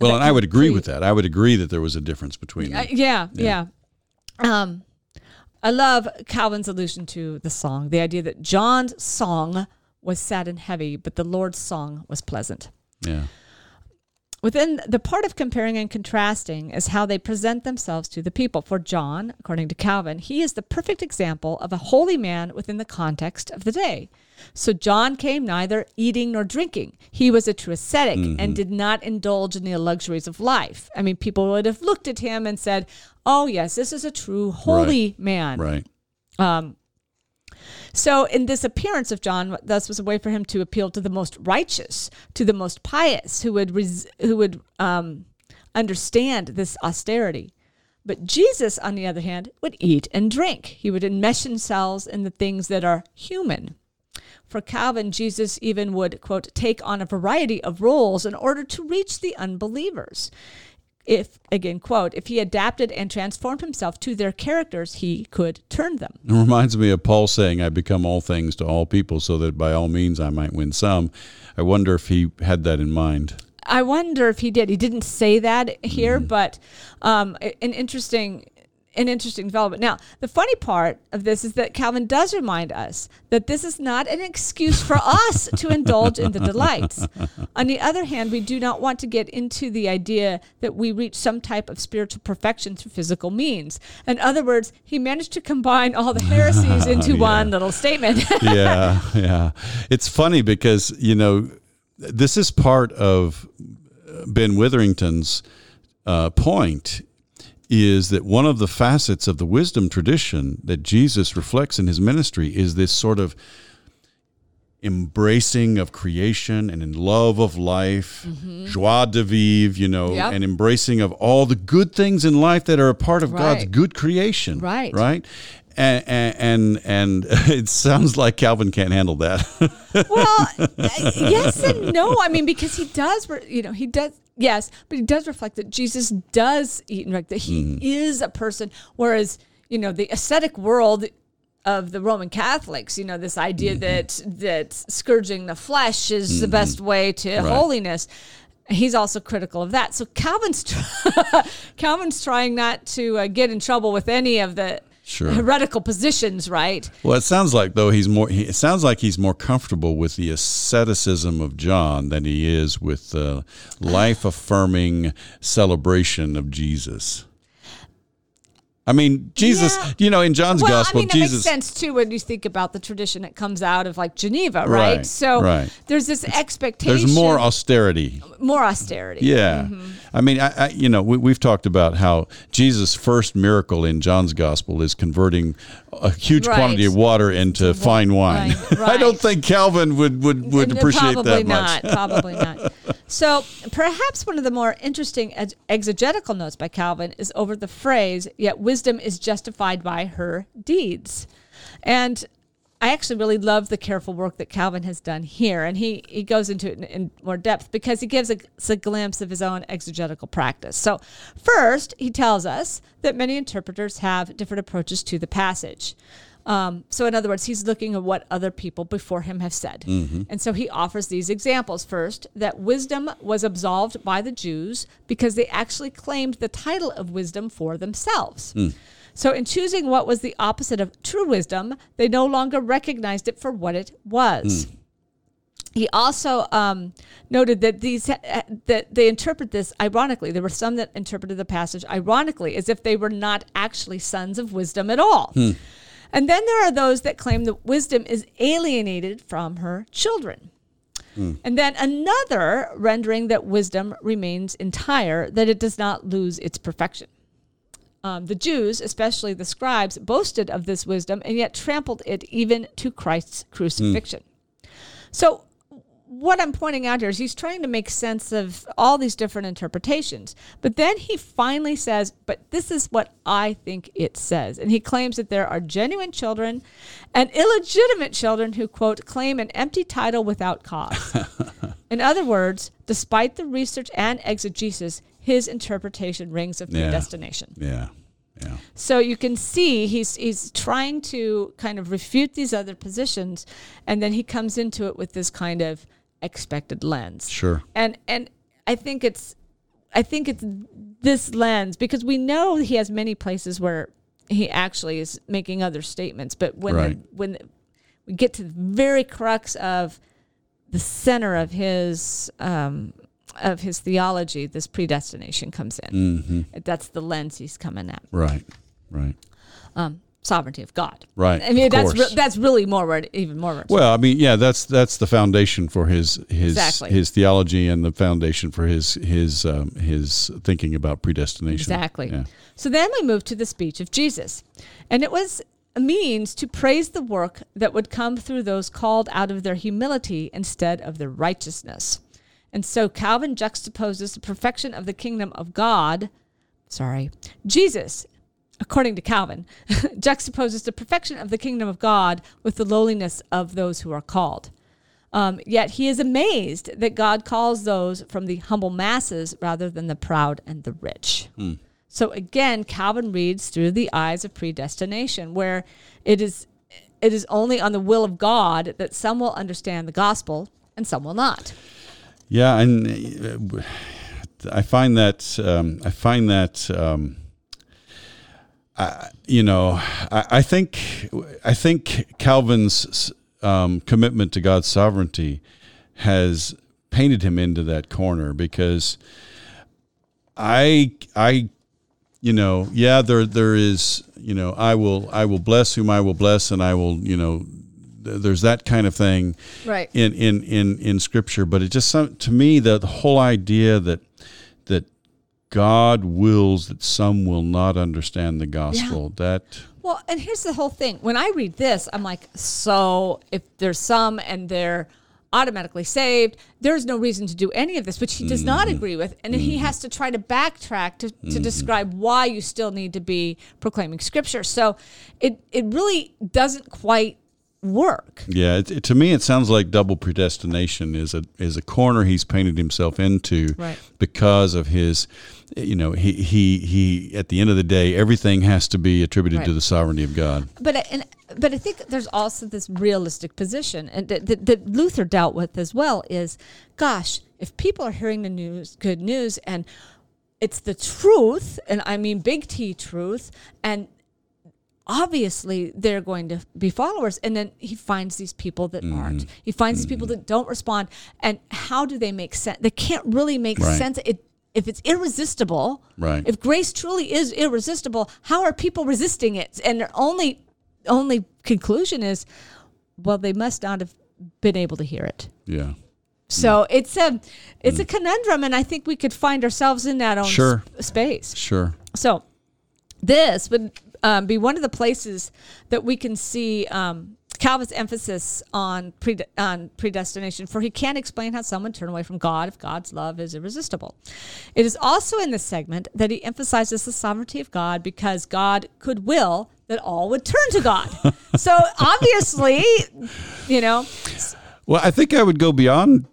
well, and I would agree with that. I would agree that there was a difference between them. Uh, yeah, yeah. Um, I love Calvin's allusion to the song, the idea that John's song was sad and heavy, but the Lord's song was pleasant. yeah. Within the part of comparing and contrasting is how they present themselves to the people. For John, according to Calvin, he is the perfect example of a holy man within the context of the day. So John came neither eating nor drinking. He was a true ascetic and mm-hmm. did not indulge in the luxuries of life. I mean, people would have looked at him and said, "Oh, yes, this is a true holy man." Right. Um, So, in this appearance of John, thus was a way for him to appeal to the most righteous, to the most pious, who would res- who would um, understand this austerity. But Jesus, on the other hand, would eat and drink. He would enmesh himself in the things that are human. For Calvin, Jesus even would, quote, take on a variety of roles in order to reach the unbelievers. If, again, quote, if he adapted and transformed himself to their characters, he could turn them. It reminds me of Paul saying, I become all things to all people so that by all means I might win some. I wonder if he had that in mind. I wonder if he did. He didn't say that here, but um, an interesting an interesting development. Now, the funny part of this is that Calvin does remind us that this is not an excuse for (laughs) us to indulge in the delights. On the other hand, we do not want to get into the idea that we reach some type of spiritual perfection through physical means. In other words, he managed to combine all the heresies (laughs) into Yeah. one little statement. (laughs) yeah, yeah. It's funny because, you know, this is part of Ben Witherington's uh, point is that one of the facets of the wisdom tradition that Jesus reflects in his ministry is this sort of embracing of creation and in love of life, joie de vivre, you know, Mm-hmm. Yep. and embracing of all the good things in life that are a part of God's good creation. Right. Right. And, and and (laughs) it sounds like Calvin can't handle that. (laughs) well, uh, yes and no. I mean, because he does, you know, he does. Yes, but he does reflect that Jesus does eat and drink. That he Mm-hmm. is a person, whereas you know the ascetic world of the Roman Catholics, you know, this idea Mm-hmm. that that scourging the flesh is the best way to holiness. He's also critical of that. So Calvin's (laughs) Calvin's trying not to uh, get in trouble with any of the Sure. heretical positions, right? Well, it sounds like though he's more. He, it sounds like he's more comfortable with the asceticism of John than he is with the life-affirming celebration of Jesus. I mean, Jesus. Yeah. You know, in John's well, gospel, I mean, that Jesus. makes sense too when you think about the tradition that comes out of like Geneva, right? Right, So right. there's this expectation. There's more austerity. more austerity. Yeah. Mm-hmm. I mean, I, I, you know, we, we've talked about how Jesus' first miracle in John's gospel is converting a huge Right. quantity of water into fine wine. wine, (laughs) I don't think Calvin would would, would appreciate probably that not. much. Probably not. (laughs) So perhaps one of the more interesting ex- exegetical notes by Calvin is over the phrase, "Yet wisdom is justified by her deeds," and I actually really love the careful work that Calvin has done here, and he he goes into it in, in more depth because he gives us a glimpse of his own exegetical practice. So first, he tells us that many interpreters have different approaches to the passage. Um, so, in other words, he's looking at what other people before him have said. And so he offers these examples. First, that wisdom was absolved by the Jews because they actually claimed the title of wisdom for themselves. So, in choosing what was the opposite of true wisdom, they no longer recognized it for what it was. He also um, noted that these uh, that they interpret this ironically. There were some that interpreted the passage ironically, as if they were not actually sons of wisdom at all. And then there are those that claim that wisdom is alienated from her children. And then another rendering that wisdom remains entire, that it does not lose its perfection. Um, the Jews, especially the scribes, boasted of this wisdom and yet trampled it even to Christ's crucifixion. So, what I'm pointing out here is he's trying to make sense of all these different interpretations. But then he finally says, But this is what I think it says. And he claims that there are genuine children and illegitimate children who, quote, claim an empty title without cause. (laughs) In other words, despite the research and exegesis, his interpretation rings of Yeah. predestination. Yeah. Yeah. So you can see he's he's trying to kind of refute these other positions, and then he comes into it with this kind of expected lens. Sure. And and I think it's I think it's this lens because we know he has many places where he actually is making other statements, but when Right. the, when we get to the very crux of the center of his um, of his theology, this predestination comes in. Mm-hmm. That's the lens he's coming at Right. Right. Um, sovereignty of God. Right, I mean, that's re- that's really more it, even more. It's- Well, I mean, yeah, that's that's the foundation for his his Exactly. his theology and the foundation for his his um, his thinking about predestination. exactly. Yeah. So then we move to the speech of Jesus, and it was a means to praise the work that would come through those called out of their humility instead of their righteousness. And so Calvin juxtaposes the perfection of the kingdom of God, sorry, Jesus, according to Calvin, (laughs) juxtaposes the perfection of the kingdom of God with the lowliness of those who are called. Um, yet he is amazed that God calls those from the humble masses rather than the proud and the rich. So again, Calvin reads through the eyes of predestination, where it is it is only on the will of God that some will understand the gospel and some will not. Yeah, and uh, I find that um, I find that um, I, you know I, I think I think Calvin's um, commitment to God's sovereignty has painted him into that corner because I I you know yeah there there is you know I will I will bless whom I will bless and I will you know there's that kind of thing Right. in in in in scripture but it just some, to me the, the whole idea that that God wills that some will not understand the gospel that Well, and here's the whole thing. When I read this, I'm like, so if there's some and they're automatically saved, there's no reason to do any of this, which he does not mm-hmm. agree with. And then he has to try to backtrack to, to mm-hmm. describe why you still need to be proclaiming scripture. So it, it really doesn't quite work. Yeah, it, it- to me, it sounds like double predestination is a is a corner he's painted himself into Right. because of his, you know, he he he. At the end of the day, everything has to be attributed to the sovereignty of God. But I- and but I think there's also this realistic position, and that, that, that Luther dealt with as well. Is, gosh, if people are hearing the news, good news, and it's the truth, and I mean big T truth, and obviously they're going to be followers and then he finds these people that Mm-hmm. aren't he finds these people that don't respond and how do they make sense they can't really make Right. sense it if it's irresistible Right. if grace truly is irresistible how are people resisting it and their only only conclusion is well they must not have been able to hear it Yeah, so it's a it's a conundrum and i think we could find ourselves in that own Mm. Sure. s- space sure. so this would um, be one of the places that we can see um, Calvin's emphasis on, pre- on predestination, for he can't explain how someone turn away from God if God's love is irresistible. It is also in this segment that he emphasizes the sovereignty of God because God could will that all would turn to God. (laughs) so obviously, you know, Well, I think I would go beyond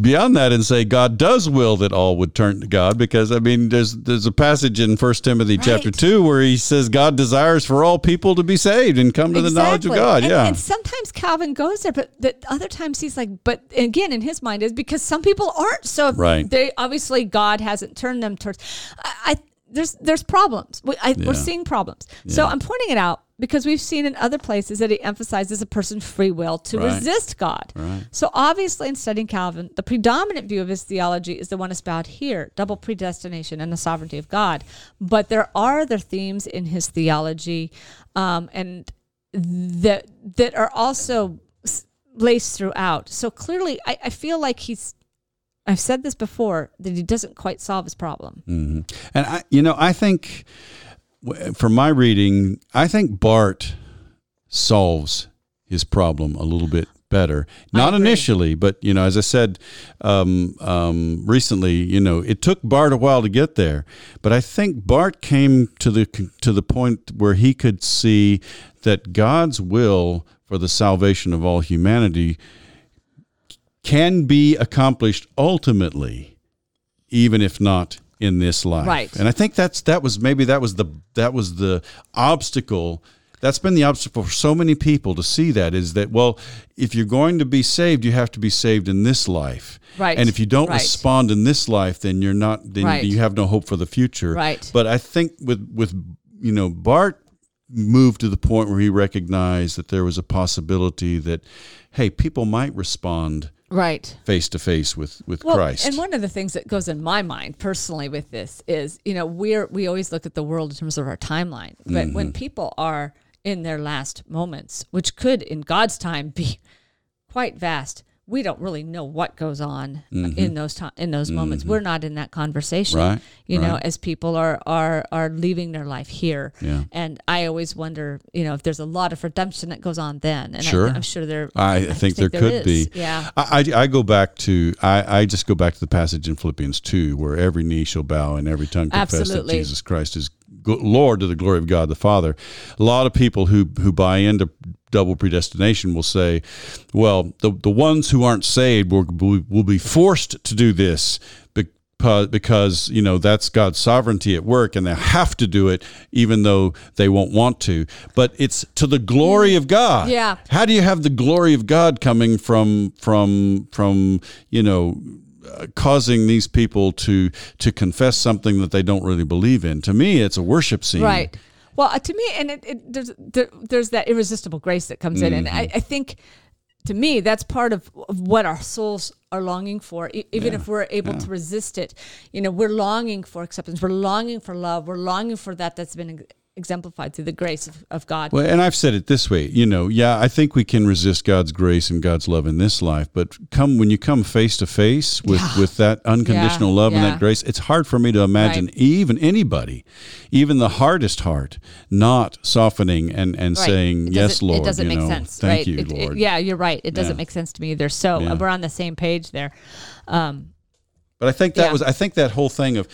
beyond that and say God does will that all would turn to God because I mean there's there's a passage in First Timothy chapter 2 where he says God desires for all people to be saved and come to the knowledge of God. And, yeah. And sometimes Calvin goes there, but the other times he's like, but again, in his mind is because some people aren't. So Right. they obviously God hasn't turned them towards. I, I there's there's problems. We, I, Yeah. We're seeing problems. So I'm pointing it out because we've seen in other places that he emphasizes a person's free will to Right. resist God. Right. So obviously, in studying Calvin, the predominant view of his theology is the one espoused here: double predestination and the sovereignty of God. But there are other themes in his theology, um, and that that are also laced throughout. So clearly, I, I feel like he's. I've said this before that he doesn't quite solve his problem. hmm And I, you know, I think from my reading, I think Barth solves his problem a little bit better. Not initially, but you know, as I said um, um, recently, you know, it took Barth a while to get there, but I think Barth came to the to the point where he could see that God's will for the salvation of all humanity can be accomplished ultimately even if not in this life. Right. And I think that's that was maybe that was the that was the obstacle. That's been the obstacle for so many people to see that is that well, if you're going to be saved, you have to be saved in this life. Right. And if you don't Right. respond in this life, then you're not then Right. you have no hope for the future. Right. But I think with with you know Barth moved to the point where he recognized that there was a possibility that hey, people might respond Right. face to face with with Well, Christ. and one of the things that goes in my mind personally with this is, you know, we're we always look at the world in terms of our timeline, but Mm-hmm. when people are in their last moments, which could in God's time be quite vast, we don't really know what goes on in those time in those moments. We're not in that conversation, Mm-hmm. Right, you know, as people are are are leaving their life here. Yeah. And I always wonder, you know, if there's a lot of redemption that goes on then, and Sure. I, am sure there. I, think, there could is. be. Yeah. I, I, I go back to I, I just go back to the passage in Philippians two where every knee shall bow and every tongue confess Absolutely. that Jesus Christ is Lord to the glory of God the Father. A lot of people who who buy into double predestination will say, well, the the ones who aren't saved will will, be forced to do this because because you know that's God's sovereignty at work and they have to do it even though they won't want to but it's to the glory of God Yeah. how do you have the glory of God coming from from from you know uh, causing these people to to confess something that they don't really believe in to me it's a worship scene Right. Well, uh, to me, and it, it, there's there, there's that irresistible grace that comes in, and Mm-hmm. I, I think to me that's part of, of what our souls are longing for. E- even if we're able to resist it, you know, we're longing for acceptance. We're longing for love. We're longing for that that's been exemplified through the grace of, of God. Well, and I've said it this way, you know, yeah, I think we can resist God's grace and God's love in this life, but come when you come face to face with with that unconditional Yeah, love and that grace, it's hard for me to imagine Right. even anybody, even the hardest heart, not softening and and Right. saying yes, Lord. It doesn't you make know, sense, Thank right? you, It- it- Lord. yeah, you're right. It doesn't Yeah. make sense to me either. So Yeah. we're on the same page there. Um, But I think that Yeah. was I think that whole thing of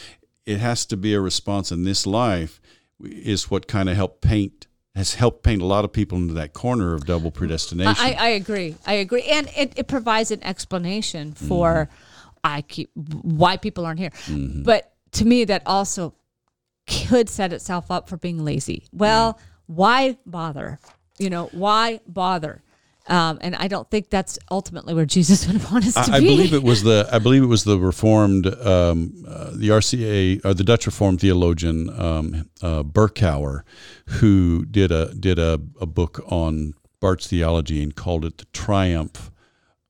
it has to be a response in this life is what kind of helped paint has helped paint a lot of people into that corner of double predestination. I, I agree. I agree, and it, it provides an explanation for mm-hmm. I keep why people aren't here. Mm-hmm. But to me, that also could set itself up for being lazy. Well, mm. why bother? You know, why bother? Um, and I don't think that's ultimately where Jesus would (laughs) want us to I, I believe it was the I believe it was the Reformed um, uh, the RCA or the Dutch Reformed theologian um, uh, Berkouwer who did a did a, a book on Barth's theology and called it the triumph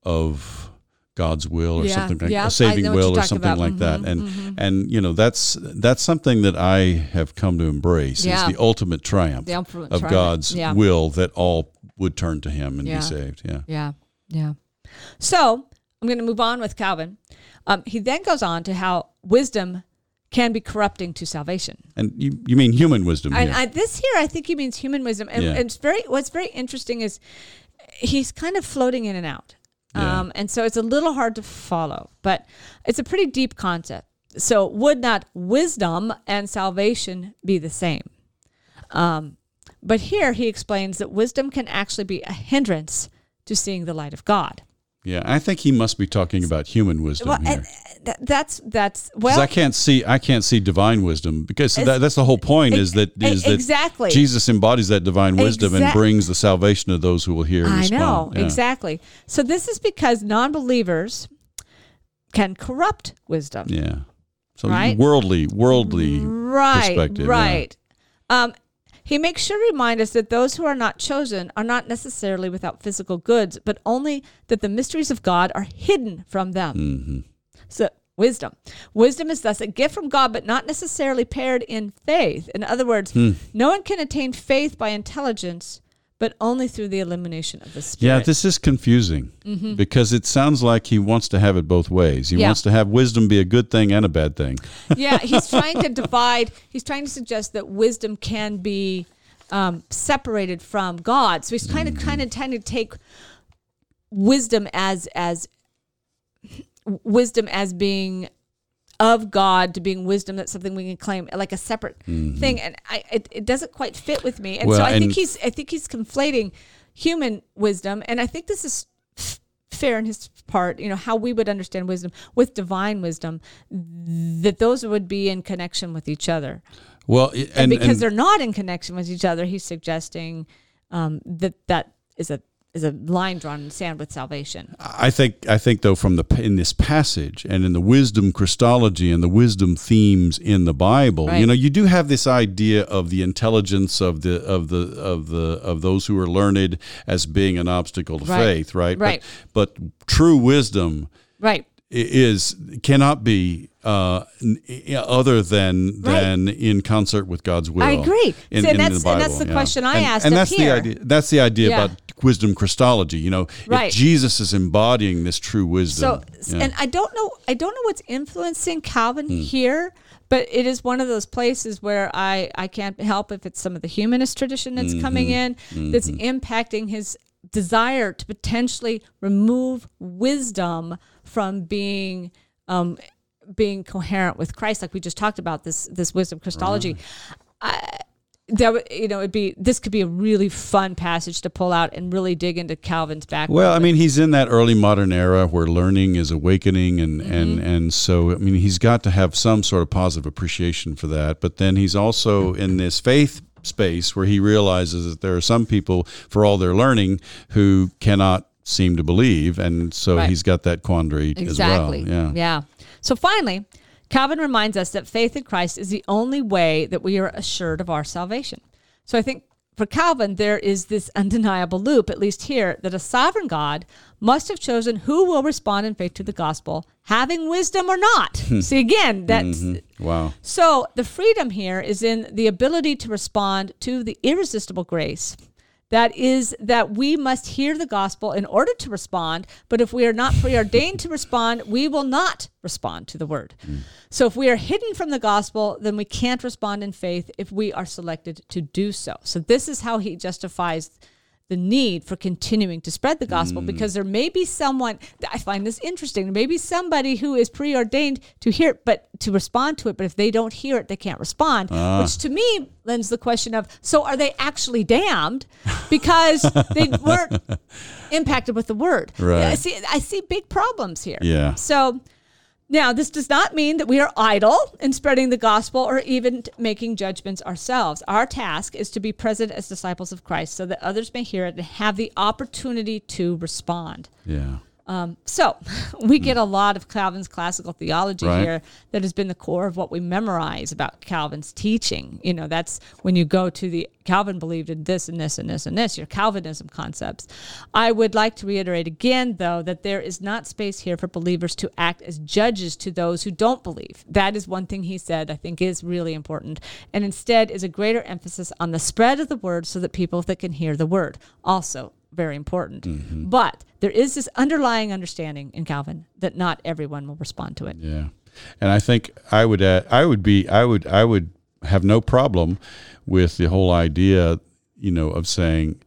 of God's will or Yeah, something like yeah, a saving will or something about. like that Mhm, and and you know that's that's something that I have come to embrace Yeah. is the ultimate triumph The ultimate of triumph. God's Yeah. will that all would turn to him and Yeah. be saved yeah Yeah, yeah. So I'm going to move on with Calvin. Um, he then goes on to how wisdom can be corrupting to salvation. and you you mean human wisdom And here I, this here, I think he means human wisdom. And, Yeah. and it's very what's very interesting is he's kind of floating in and out, Yeah. um, and so it's a little hard to follow. But it's a pretty deep concept. So would not wisdom and salvation be the same? Um, but here he explains that wisdom can actually be a hindrance to seeing the light of God. Yeah, I think he must be talking about human wisdom Well, here. that, that's that's well. I can't see I can't see divine wisdom because that, that's the whole point is that is e- is that exactly. Jesus embodies that divine wisdom and brings the salvation of those who will hear I know Yeah. exactly. So this is because non-believers can corrupt wisdom. Yeah. So Right? worldly worldly Right, perspective, yeah. right. Um, he makes sure to remind us that those who are not chosen are not necessarily without physical goods, but only that the mysteries of God are hidden from them. Mm-hmm. So, wisdom. Wisdom is thus a gift from God, but not necessarily paired in faith. In other words, Hmm. no one can attain faith by intelligence, but only through the elimination of the spirit. Yeah, this is confusing because it sounds like he wants to have it both ways. He Mm-hmm. Yeah. wants to have wisdom be a good thing and a bad thing. yeah, he's (laughs) trying to divide. He's trying to suggest that wisdom can be um, separated from God. So he's trying to kind of trying to take wisdom as as wisdom as being of God to being wisdom that's something we can claim like a separate thing, and I it, it doesn't quite fit with me. And so Well, I think he's I think he's conflating human wisdom, and I think this is fair in his part. You know how we would understand wisdom with divine wisdom, that those would be in connection with each other, Well, and, and, because and- they're not in connection with each other, he's suggesting um, that that is a is a line drawn in the sand with salvation. I think I think though from the in this passage and in the wisdom Christology and the wisdom themes in the Bible, Right. you know, you do have this idea of the intelligence of the of the of the of those who are learned as being an obstacle to Right. faith, right? Right. But, but true wisdom Right. Is cannot be uh, other than Right. than in concert with God's will. I agree. In, See, in that's- the and that's the yeah. question I and, asked and that's here. the idea. That's the idea Yeah. about wisdom Christology. You know, Right. if Jesus is embodying this true wisdom. So, yeah. and I don't know, I don't know what's influencing Calvin Hmm. here, but it is one of those places where I I can't help if it's some of the humanist tradition that's coming Mm-hmm. in that's impacting his desire to potentially remove wisdom from being um, being coherent with Christ, like we just talked about this this wisdom Christology. that would- you know it'd be this could be a really fun passage to pull out and really dig into Calvin's background. Well, I mean, he's in that early modern era where learning is awakening, and and Mm-hmm. and so I mean, he's got to have some sort of positive appreciation for that. But then he's also in this faith space where he realizes that there are some people, for all their learning, who cannot seem to believe, and so Right. he's got that quandary exactly. as well. Yeah. Yeah. So finally, Calvin reminds us that faith in Christ is the only way that we are assured of our salvation. So I think for Calvin, there is this undeniable loop, at least here, that a sovereign God must have chosen who will respond in faith to the gospel, having wisdom or not. Hmm. See, again, that's mm-hmm. Wow. so the freedom here is in the ability to respond to the irresistible grace. That is that we must hear the gospel in order to respond, but if we are not preordained to respond, we will not respond to the word. So if we are hidden from the gospel, then we can't respond in faith if we are selected to do so. So this is how he justifies the need for continuing to spread the gospel mm. because there may be someone I find this interesting. There may be somebody who is preordained to hear it, but to respond to it, but if they don't hear it, they can't respond. Ah. Which to me lends the question of so are they actually damned because (laughs) they weren't impacted with the word? Right. I see I see big problems here. Yeah. So now, this does not mean that we are idle in spreading the gospel or even making judgments ourselves. Our task is to be present as disciples of Christ so that others may hear it and have the opportunity to respond. Yeah. Um, so, (laughs) we get hmm. a lot of Calvin's classical theology Right. here that has been the core of what we memorize about Calvin's teaching. You know, that's when you go to the Calvin believed in this and this and this and this, your Calvinism concepts. I would like to reiterate again, though, that there is not space here for believers to act as judges to those who don't believe. That is one thing he said I think is really important. And instead is a greater emphasis on the spread of the word so that people that can hear the word. Also, very important. Mm-hmm. But there is this underlying understanding in Calvin that not everyone will respond to it. Yeah, and I think I would add, I would be I would I would have no problem with the whole idea, you know, of saying,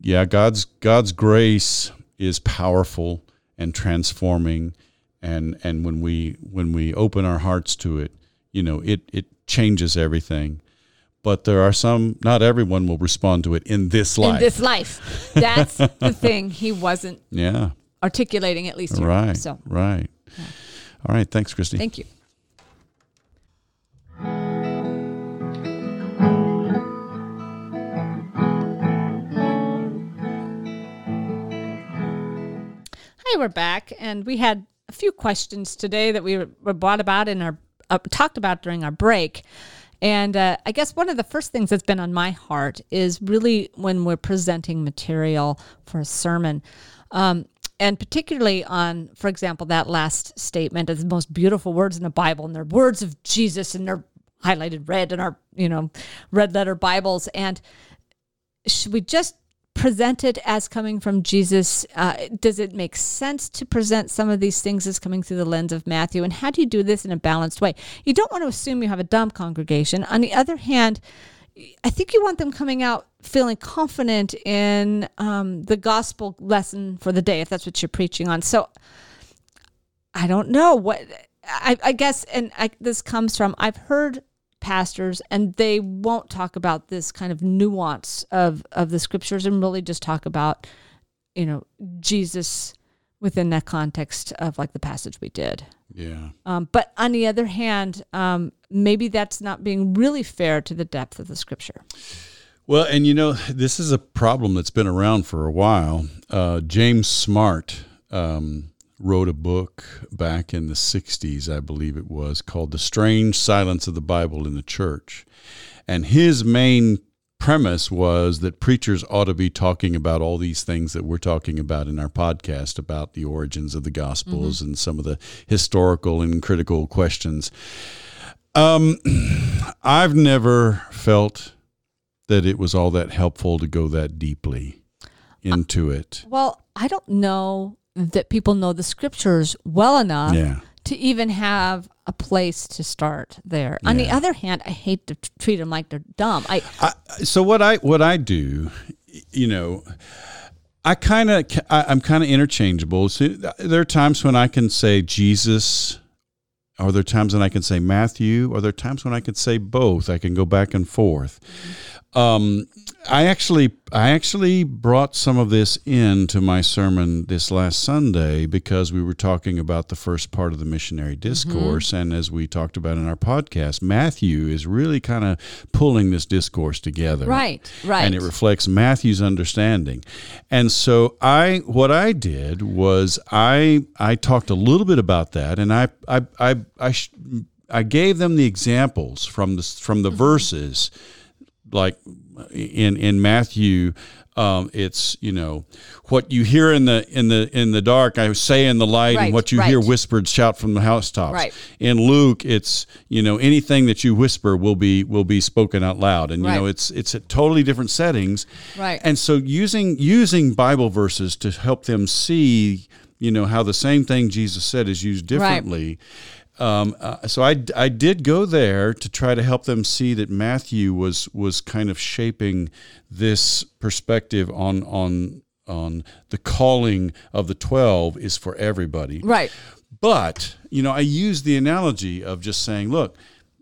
yeah, God's God's grace is powerful and transforming, and and when we when we open our hearts to it, you know, it it changes everything. But there are some, not everyone will respond to it in this life. In this life. That's the (laughs) thing he wasn't yeah, articulating, at least right, So right. All right, thanks, Christy. thank you. Hi, we're back, and we had a few questions today that we were, were brought about in our uh, talked about during our break. And uh, I guess one of the first things that's been on my heart is really when we're presenting material for a sermon. Um, and particularly on, for example, that last statement of the most beautiful words in the Bible, and they're words of Jesus, and they're highlighted red in our, you know, red letter Bibles. And should we just present it as coming from Jesus? Uh, does it make sense to present some of these things as coming through the lens of Matthew? And how do you do this in a balanced way? You don't want to assume you have a dumb congregation. On the other hand, I think you want them coming out feeling confident in um, the gospel lesson for the day, if that's what you're preaching on. So I don't know what I, I guess, and I, this comes from I've heard pastors and they won't talk about this kind of nuance of of the scriptures and really just talk about you know Jesus within that context of like the passage we did. Yeah. Um, but on the other hand, um, maybe that's not being really fair to the depth of the scripture. Well, and you know, this is a problem that's been around for a while. Uh, James Smart um, wrote a book back in the 60s, I believe it was, called The Strange Silence of the Bible in the Church. And his main premise was that preachers ought to be talking about all these things that we're talking about in our podcast about the origins of the Gospels and some of the historical and critical questions. Um, (clears throat) I've never felt that it was all that helpful to go that deeply into it. Well, I don't know that people know the scriptures well enough Yeah. to even have a place to start there. On the other hand, I hate to t- treat them like they're dumb. I I, so what I what I do, you know, I kind of I'm kind of interchangeable. So uh, there are times when I can say Jesus Are there times when I can say Matthew? Are there times when I can say both? I can go back and forth. Mm-hmm. Um, I actually, I actually brought some of this into my sermon this last Sunday because we were talking about the first part of the missionary discourse, and as we talked about in our podcast, Matthew is really kind of pulling this discourse together, Right, right. and it reflects Matthew's understanding. And so I, what I did was I, I talked a little bit about that, and I, I, I, I, sh- I gave them the examples from the from the verses like in in Matthew, um, it's you know what you hear in the in the in the dark, I say in the light, Right, and what you hear whispered, shout from the housetops. Right. In Luke, it's you know anything that you whisper will be will be spoken out loud, and you know it's it's at totally different settings. Right. And so using using Bible verses to help them see, you know, how the same thing Jesus said is used differently. Um, uh, so I, I did go there to try to help them see that Matthew was was kind of shaping this perspective on on on the calling of the twelve is for everybody. right. But, you know, I use the analogy of just saying, look,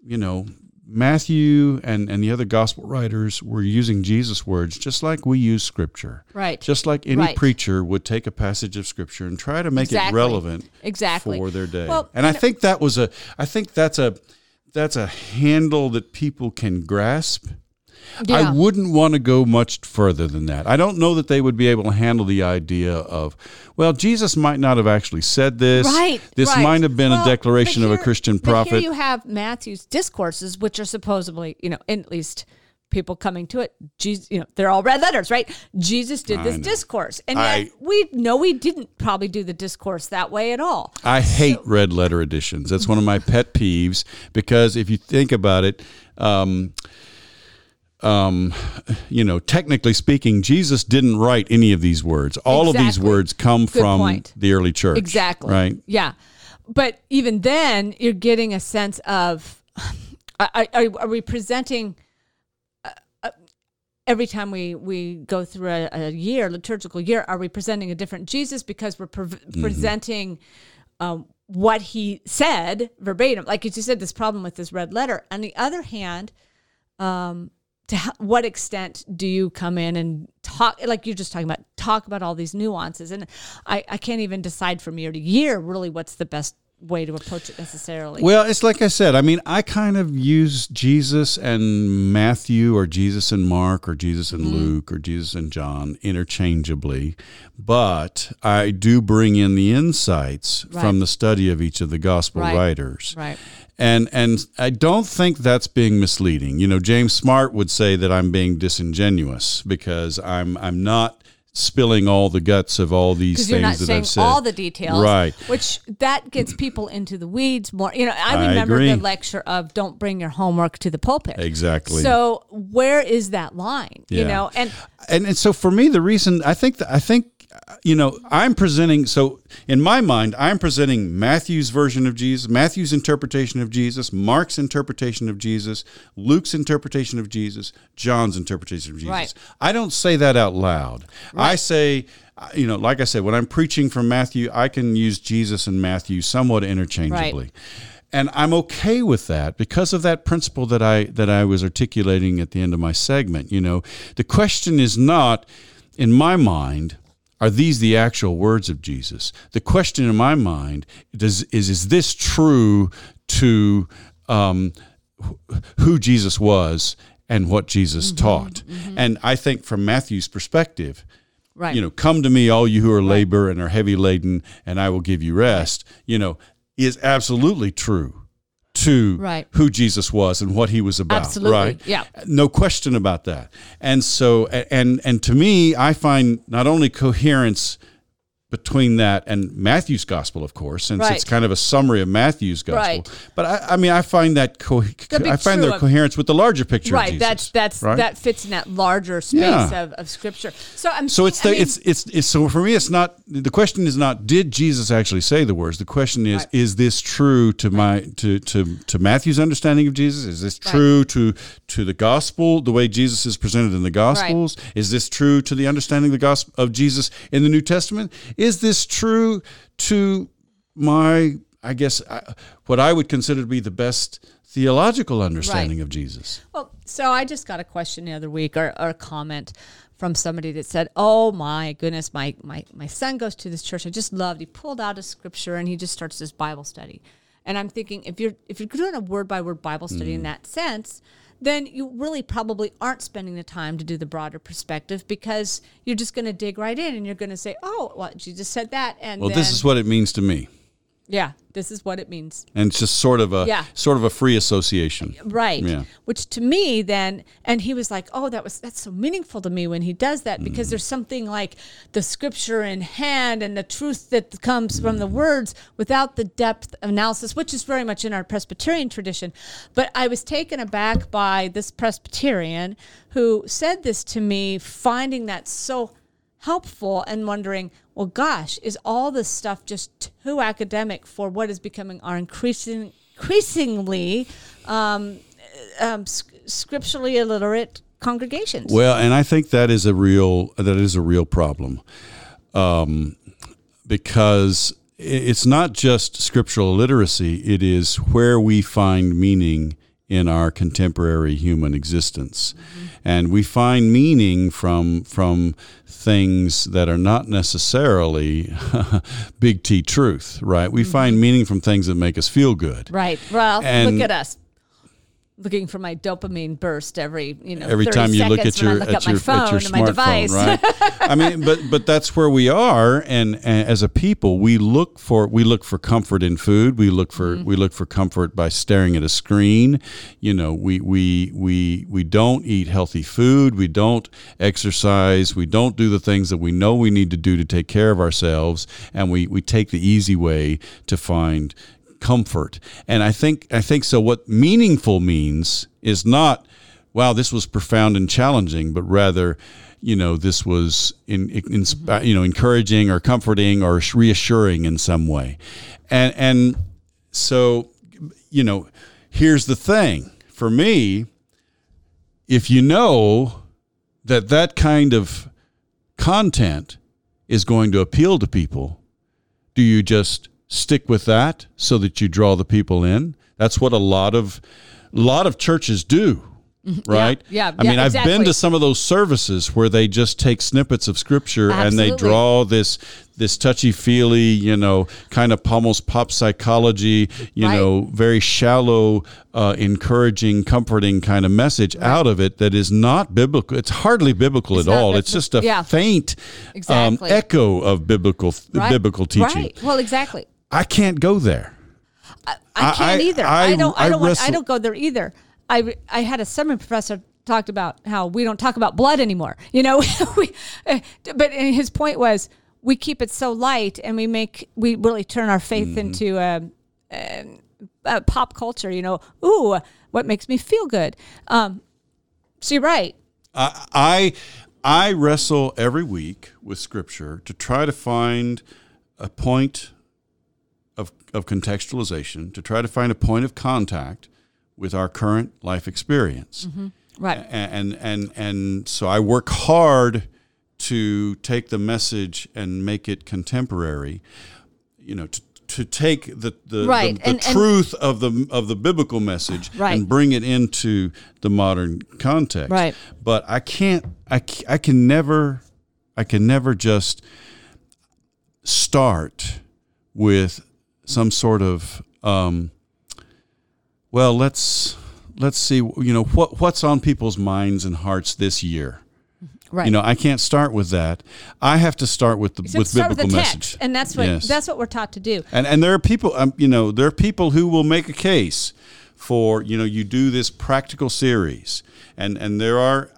you know, Matthew and, and the other gospel writers were using Jesus' words just like we use scripture. Right. Just like any Right. preacher would take a passage of scripture and try to make Exactly. it relevant Exactly. for their day. Well, and I know- think that was a I think that's a that's a handle that people can grasp. I wouldn't want to go much further than that. I don't know that they would be able to handle the idea of, well, Jesus might not have actually said this. Right. This right. might have been Well, a declaration but of a here- Christian but prophet. here you have Matthew's discourses, which are supposedly, you know, at least people coming to it. Jesus, you know, they're all red letters, right? Jesus did this discourse, and I- yet we know he didn't probably do the discourse that way at all. I hate red letter editions. That's one of my pet peeves because if you think about it, um, um, you know, technically speaking, Jesus didn't write any of these words. All of these words come from point. the early church. Exactly. Right. Yeah. But even then, you're getting a sense of are, are, are we presenting uh, uh, every time we, we go through a, a year, liturgical year, are we presenting a different Jesus because we're pre- Mm-hmm. presenting um, what he said verbatim? Like you said, this problem with this red letter. On the other hand, um, to what extent do you come in and talk like you're just talking about talk about all these nuances and I, I can't even decide from year to year really what's the best way to approach it necessarily Well, it's like I said. I mean, I kind of use Jesus and Matthew, or Jesus and Mark, or Jesus and Mm-hmm. Luke, or Jesus and John interchangeably, but I do bring in the insights Right. from the study of each of the gospel Right. writers. right And and I don't think that's being misleading. You know, James Smart would say that I'm being disingenuous because I'm I'm not spilling all the guts of all these things you're not that saying I've said. all the details Right. which that gets people into the weeds more you know i I remember agree. the lecture of don't bring your homework to the pulpit Exactly. so where is that line you know and and and so for me the reason i think that i think you know i'm presenting so in my mind i'm presenting matthew's version of jesus matthew's interpretation of jesus mark's interpretation of jesus luke's interpretation of jesus john's interpretation of jesus. Right. i don't say that out loud. I say you know like i said when i'm preaching from matthew i can use jesus and matthew somewhat interchangeably. And I'm okay with that because of that principle that I that I was articulating at the end of my segment. You know, the question is not, in my mind, are these the actual words of Jesus? The question in my mind does is is this true to um, who Jesus was and what Jesus taught? And I think from Matthew's perspective, right. you know, come to me, all you who are labor and are heavy laden, and I will give you rest, you know, is absolutely true to Right. who Jesus was and what he was about. Absolutely, Right. yeah. No question about that. And so, and, and to me, I find not only coherence between that and Matthew's gospel, of course, since Right. it's kind of a summary of Matthew's gospel. Right. But I, I mean, I find that co- I find their of- coherence with the larger picture. of right Jesus, that's that's right? that fits in that larger space Yeah. of, of scripture so i'm So it's the I mean, it's it's it's so for me it's not the question is not did Jesus actually say the words the question is is this true to my to to to Matthew's understanding of Jesus is this true to to the gospel the way Jesus is presented in the gospels is this true to the understanding of the gospel of Jesus in the New Testament is this true to my I guess, I, what I would consider to be the best theological understanding of Jesus. Well, so I just got a question the other week or, or a comment from somebody that said, "Oh my goodness, my my my son goes to this church. I just loved. He pulled out a scripture and he just starts this Bible study." And I'm thinking, if you're if you're doing a word by word Bible study Mm. in that sense, then you really probably aren't spending the time to do the broader perspective because you're just going to dig right in and you're going to say, "Oh, well, Jesus said that," and Well, then, this is what it means to me. Yeah, this is what it means. And it's just sort of a Yeah. sort of a free association. right Yeah. which to me then and he was like oh that was that's so meaningful to me when he does that Mm. because there's something like the scripture in hand and the truth that comes from the words without the depth of analysis which is very much in our presbyterian tradition but i was taken aback by this presbyterian who said this to me finding that so helpful and wondering, well, gosh, is all this stuff just too academic for what is becoming our increasing, increasingly um, um, scripturally illiterate congregations? Well, and I think that is a real that is a real problem, um, because it's not just scriptural literacy; it is where we find meaning in our contemporary human existence, and we find meaning from from things that are not necessarily (laughs) big T truth, right? We find meaning from things that make us feel good. right. Well, And- look at us. Looking for my dopamine burst every you know every time you look at your look at at my your, phone at your and my smartphone, device. right? (laughs) I mean, but but that's where we are, and, and as a people, we look for we look for comfort in food. We look for Mm-hmm. we look for comfort by staring at a screen. You know, we we we we don't eat healthy food. We don't exercise. We don't do the things that we know we need to do to take care of ourselves, and we we take the easy way to find comfort. And I think I think so. What meaningful means is not, wow, this was profound and challenging, but rather, you know, this was in, in mm-hmm. inspi- you know encouraging or comforting or reassuring in some way. And and so, you know, here's the thing for me. If you know that that kind of content is going to appeal to people, do you just stick with that so that you draw the people in? That's what a lot of a lot of churches do. Right? Mm-hmm. yeah, I mean, yeah, I've been to some of those services where they just take snippets of scripture and they draw this this touchy feely, you know, kind of almost pop psychology, you Right. know, very shallow, uh, encouraging, comforting kind of message out of it that is not biblical. It's hardly biblical It's at all. bib- It's just a yeah. faint Exactly. um, echo of biblical Right. biblical teaching. Right. Well, exactly. I can't go there. I I- can't I- either. I- I, don't. I, don't. want, I don't go there either. I I had a seminary professor talked about how we don't talk about blood anymore. You know, (laughs) we, but his point was we keep it so light and we make we really turn our faith Mm-hmm. into um, um, uh, pop culture. You know, ooh, what makes me feel good. Um, so you're right. I, I I wrestle every week with Scripture to try to find a point of contextualization, to try to find a point of contact with our current life experience. Mm-hmm. Right. and and and so I work hard to take the message and make it contemporary. You know, to, to take the the, Right, the, the and- and- truth of the of the biblical message Right. and bring it into the modern context. Right. But I can't. I I can never. I can never just start with some sort of um, well let's let's see you know what what's on people's minds and hearts this year Right. you know i can't start with that i have to start with the with biblical with the message text, and that's what Yes. that's what we're taught to do. and and there are people um, you know there are people who will make a case for you know you do this practical series and and there are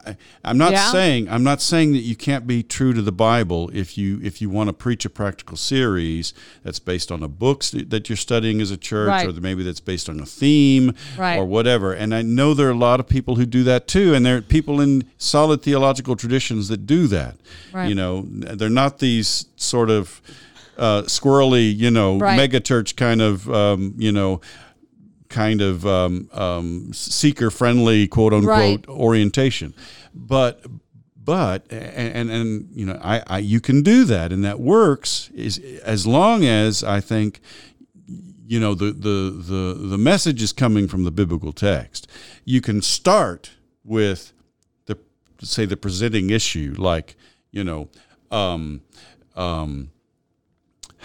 i'm not Yeah. saying i'm not saying that you can't be true to the bible if you if you want to preach a practical series that's based on a book that you're studying as a church Right. or maybe that's based on a theme Right. or whatever and i know there are a lot of people who do that too and there are people in solid theological traditions that do that Right. you know they're not these sort of uh, squirrely, you know, Right. mega church kind of, um, you know, kind of um, um, seeker friendly, quote unquote, Right. orientation. But, but, and, and, and you know, I, I, you can do that and that works is as long as I think you know the, the the the message is coming from the biblical text. You can start with the say the presenting issue, like you know, um, um,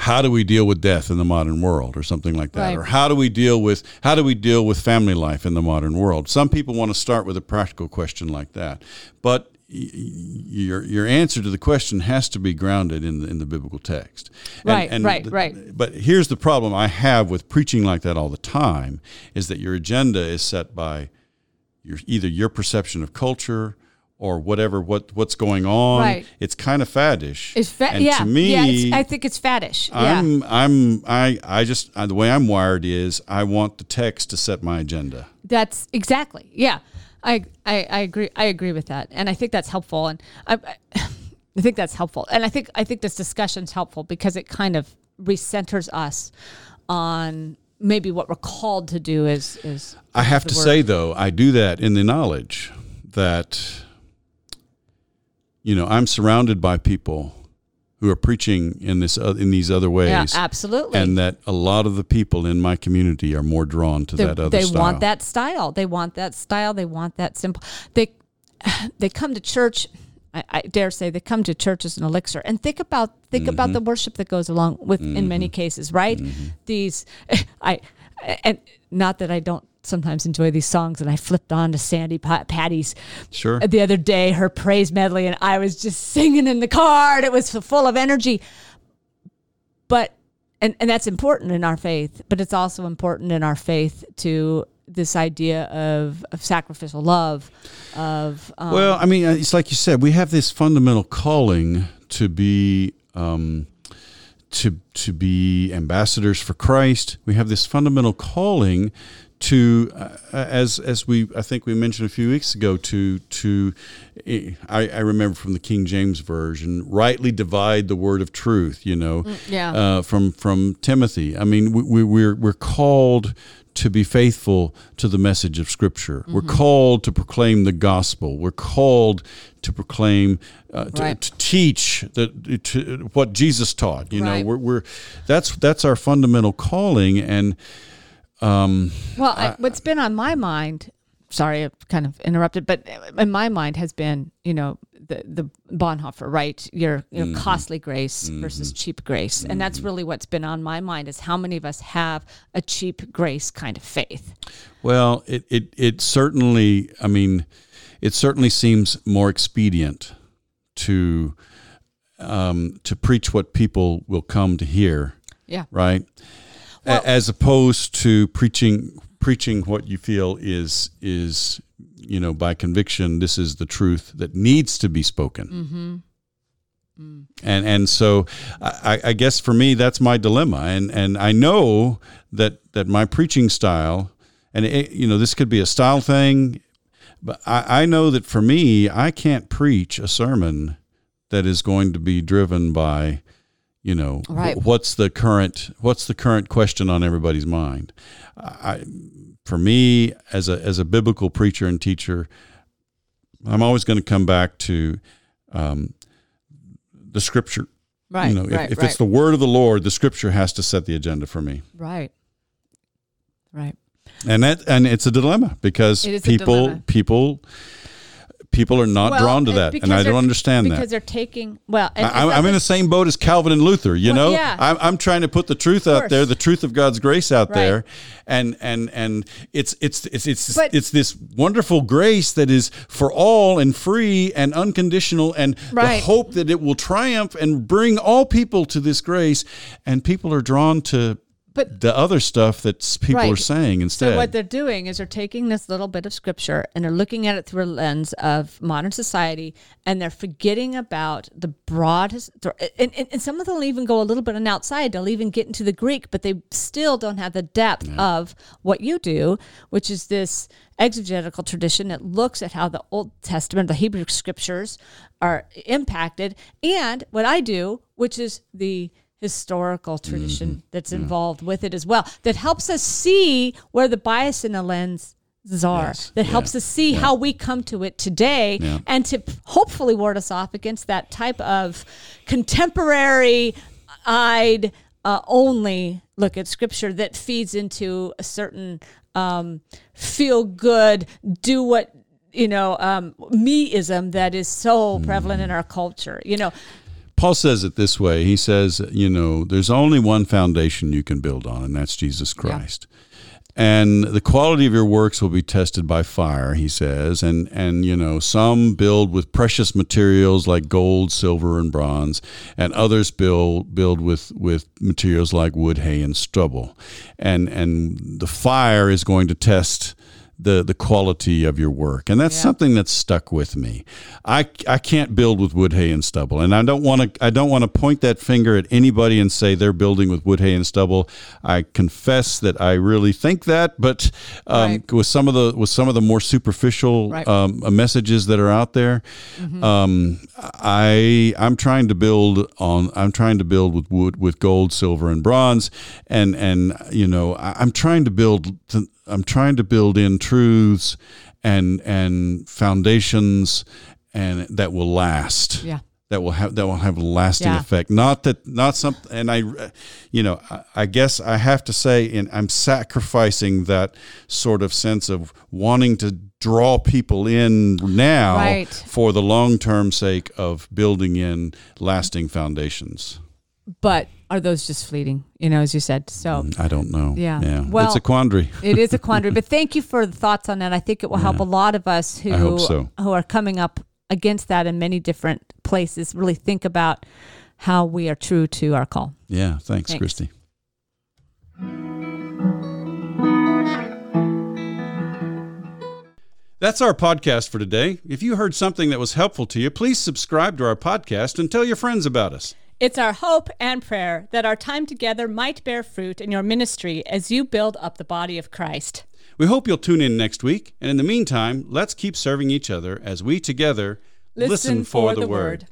how do we deal with death in the modern world, or something like that, Right. or how do we deal with how do we deal with family life in the modern world? Some people want to start with a practical question like that, but your your answer to the question has to be grounded in the, in the biblical text. Right, right, the- right. But here's the problem I have with preaching like that all the time is that your agenda is set by your either your perception of culture or whatever what what's going on. Right. It's kind of faddish. It's fa- and yeah, to me, yeah. It's, I think it's faddish. Yeah, I'm I'm I I just uh, the way I'm wired is I want the text to set my agenda. that's exactly. Yeah, I, I I agree. I agree with that, and I think that's helpful. And I, I (laughs) I think that's helpful. And I think I think this discussion's helpful because it kind of recenters us on maybe what we're called to do is is I have to word. say though, I do that in the knowledge that you know, I'm surrounded by people who are preaching in this uh, in these other ways. yeah, absolutely. and that a lot of the people in my community are more drawn to that other they style. want that style. They want that style. They want that simple. They (sighs) they come to church. I, I dare say they come to church as an elixir. And think about think about Mm-hmm. the worship that goes along with in many cases, right? These (laughs) I and not that I don't sometimes enjoy these songs and I flipped on to Sandi Pa- Patty's Sure. the other day her praise medley and I was just singing in the car and it was full of energy but and, and that's important in our faith but it's also important in our faith to this idea of, of sacrificial love of um, Well, I mean, uh, it's like you said, we have this fundamental calling to be um, to to be ambassadors for Christ. We have this fundamental calling to, uh, as as we I think we mentioned a few weeks ago, to to eh, I, I remember from the King James version, rightly divide the word of truth. You know, yeah. uh, from from Timothy. I mean, we, we, we're we're called to be faithful to the message of Scripture. We're called to proclaim the gospel. We're called to proclaim, uh, to, Right. to teach the to, what Jesus taught. You Right. know, we're, we're that's that's our fundamental calling, and um, Well, I, what's been on my mind, sorry, I've kind of interrupted, but in my mind has been, you know, the, the Bonhoeffer, right? Your, your Mm-hmm. costly grace versus cheap grace. And that's really what's been on my mind is how many of us have a cheap grace kind of faith. Well, it, it, it certainly, I mean, it certainly seems more expedient to um, to preach what people will come to hear, Yeah. right? A- Well- As opposed to preaching preaching what you feel is is you know by conviction this is the truth that needs to be spoken. Mm-hmm. And and so I, I guess for me that's my dilemma, and and I know that that my preaching style, and it, you know this could be a style thing, but I, I know that for me I can't preach a sermon that is going to be driven by, you know, Right. what's the current what's the current question on everybody's mind. I, for me as a as a biblical preacher and teacher, I'm always going to come back to um, the scripture. Right. you know, if, right. if right. it's the word of the Lord, the scripture has to set the agenda for me. right. Right. And that and it's a dilemma because It is a people people people are not Well, drawn to that, and I don't understand Because that. Because they're taking, well, and I, I'm, I'm in the same boat as Calvin and Luther. You Well, know, yeah. I'm, I'm trying to put the truth out there, the truth of God's grace out Right. there, and and and it's it's it's it's But- it's this wonderful grace that is for all and free and unconditional, and Right. the hope that it will triumph and bring all people to this grace, and people are drawn to. But- the other stuff that people Right. are saying instead. So what they're doing is they're taking this little bit of scripture and they're looking at it through a lens of modern society, and they're forgetting about the broad. his- And, and, and some of them will even go a little bit on outside. They'll even get into the Greek, but they still don't have the depth of what you do, which is this exegetical tradition that looks at how the Old Testament, the Hebrew scriptures, are impacted, and what I do, which is the historical tradition Mm-hmm. that's involved with it as well that helps us see where the bias in the lens are Yes. that Yeah. helps us see how we come to it today Yeah. and to hopefully ward us off against that type of contemporary eyed uh, only look at scripture that feeds into a certain um, feel good, do what you know, um, meism that is so prevalent in our culture. You know, Paul says it this way. He says, you know, there's only one foundation you can build on, and that's Jesus Christ. And the quality of your works will be tested by fire, he says. And and you know, some build with precious materials like gold, silver, and bronze, and others build build with with materials like wood, hay, and stubble. And and the fire is going to test the the quality of your work and that's Yeah. something that's stuck with me i i can't build with wood hay and stubble and i don't want to i don't want to point that finger at anybody and say they're building with wood hay and stubble i confess that i really think that but um, Right. with some of the with some of the more superficial Right. um, messages that are out there um, i i'm trying to build on i'm trying to build with wood with gold silver and bronze and and you know I, i'm trying to build to, i'm trying to build in truths and and foundations and that will last Yeah. that will have that will have a lasting Yeah. effect not that not something and i you know I, I guess i have to say and i'm sacrificing that sort of sense of wanting to draw people in now Right. for the long-term sake of building in lasting foundations but are those just fleeting? You know, as you said. So mm, i don't know Yeah. yeah Well- it's a quandary it is a quandary. But (laughs) thank you for the thoughts on that. I think it will help a lot of us who so. who are coming up against that in many different places. Really think about how we are true to our call. yeah thanks, Thanks. christy That's our podcast for today. If you heard something that was helpful to you, please subscribe to our podcast and tell your friends about us. It's our hope and prayer that our time together might bear fruit in your ministry as you build up the body of Christ. We hope you'll tune in next week. And in the meantime, let's keep serving each other as we together listen, for, the, word.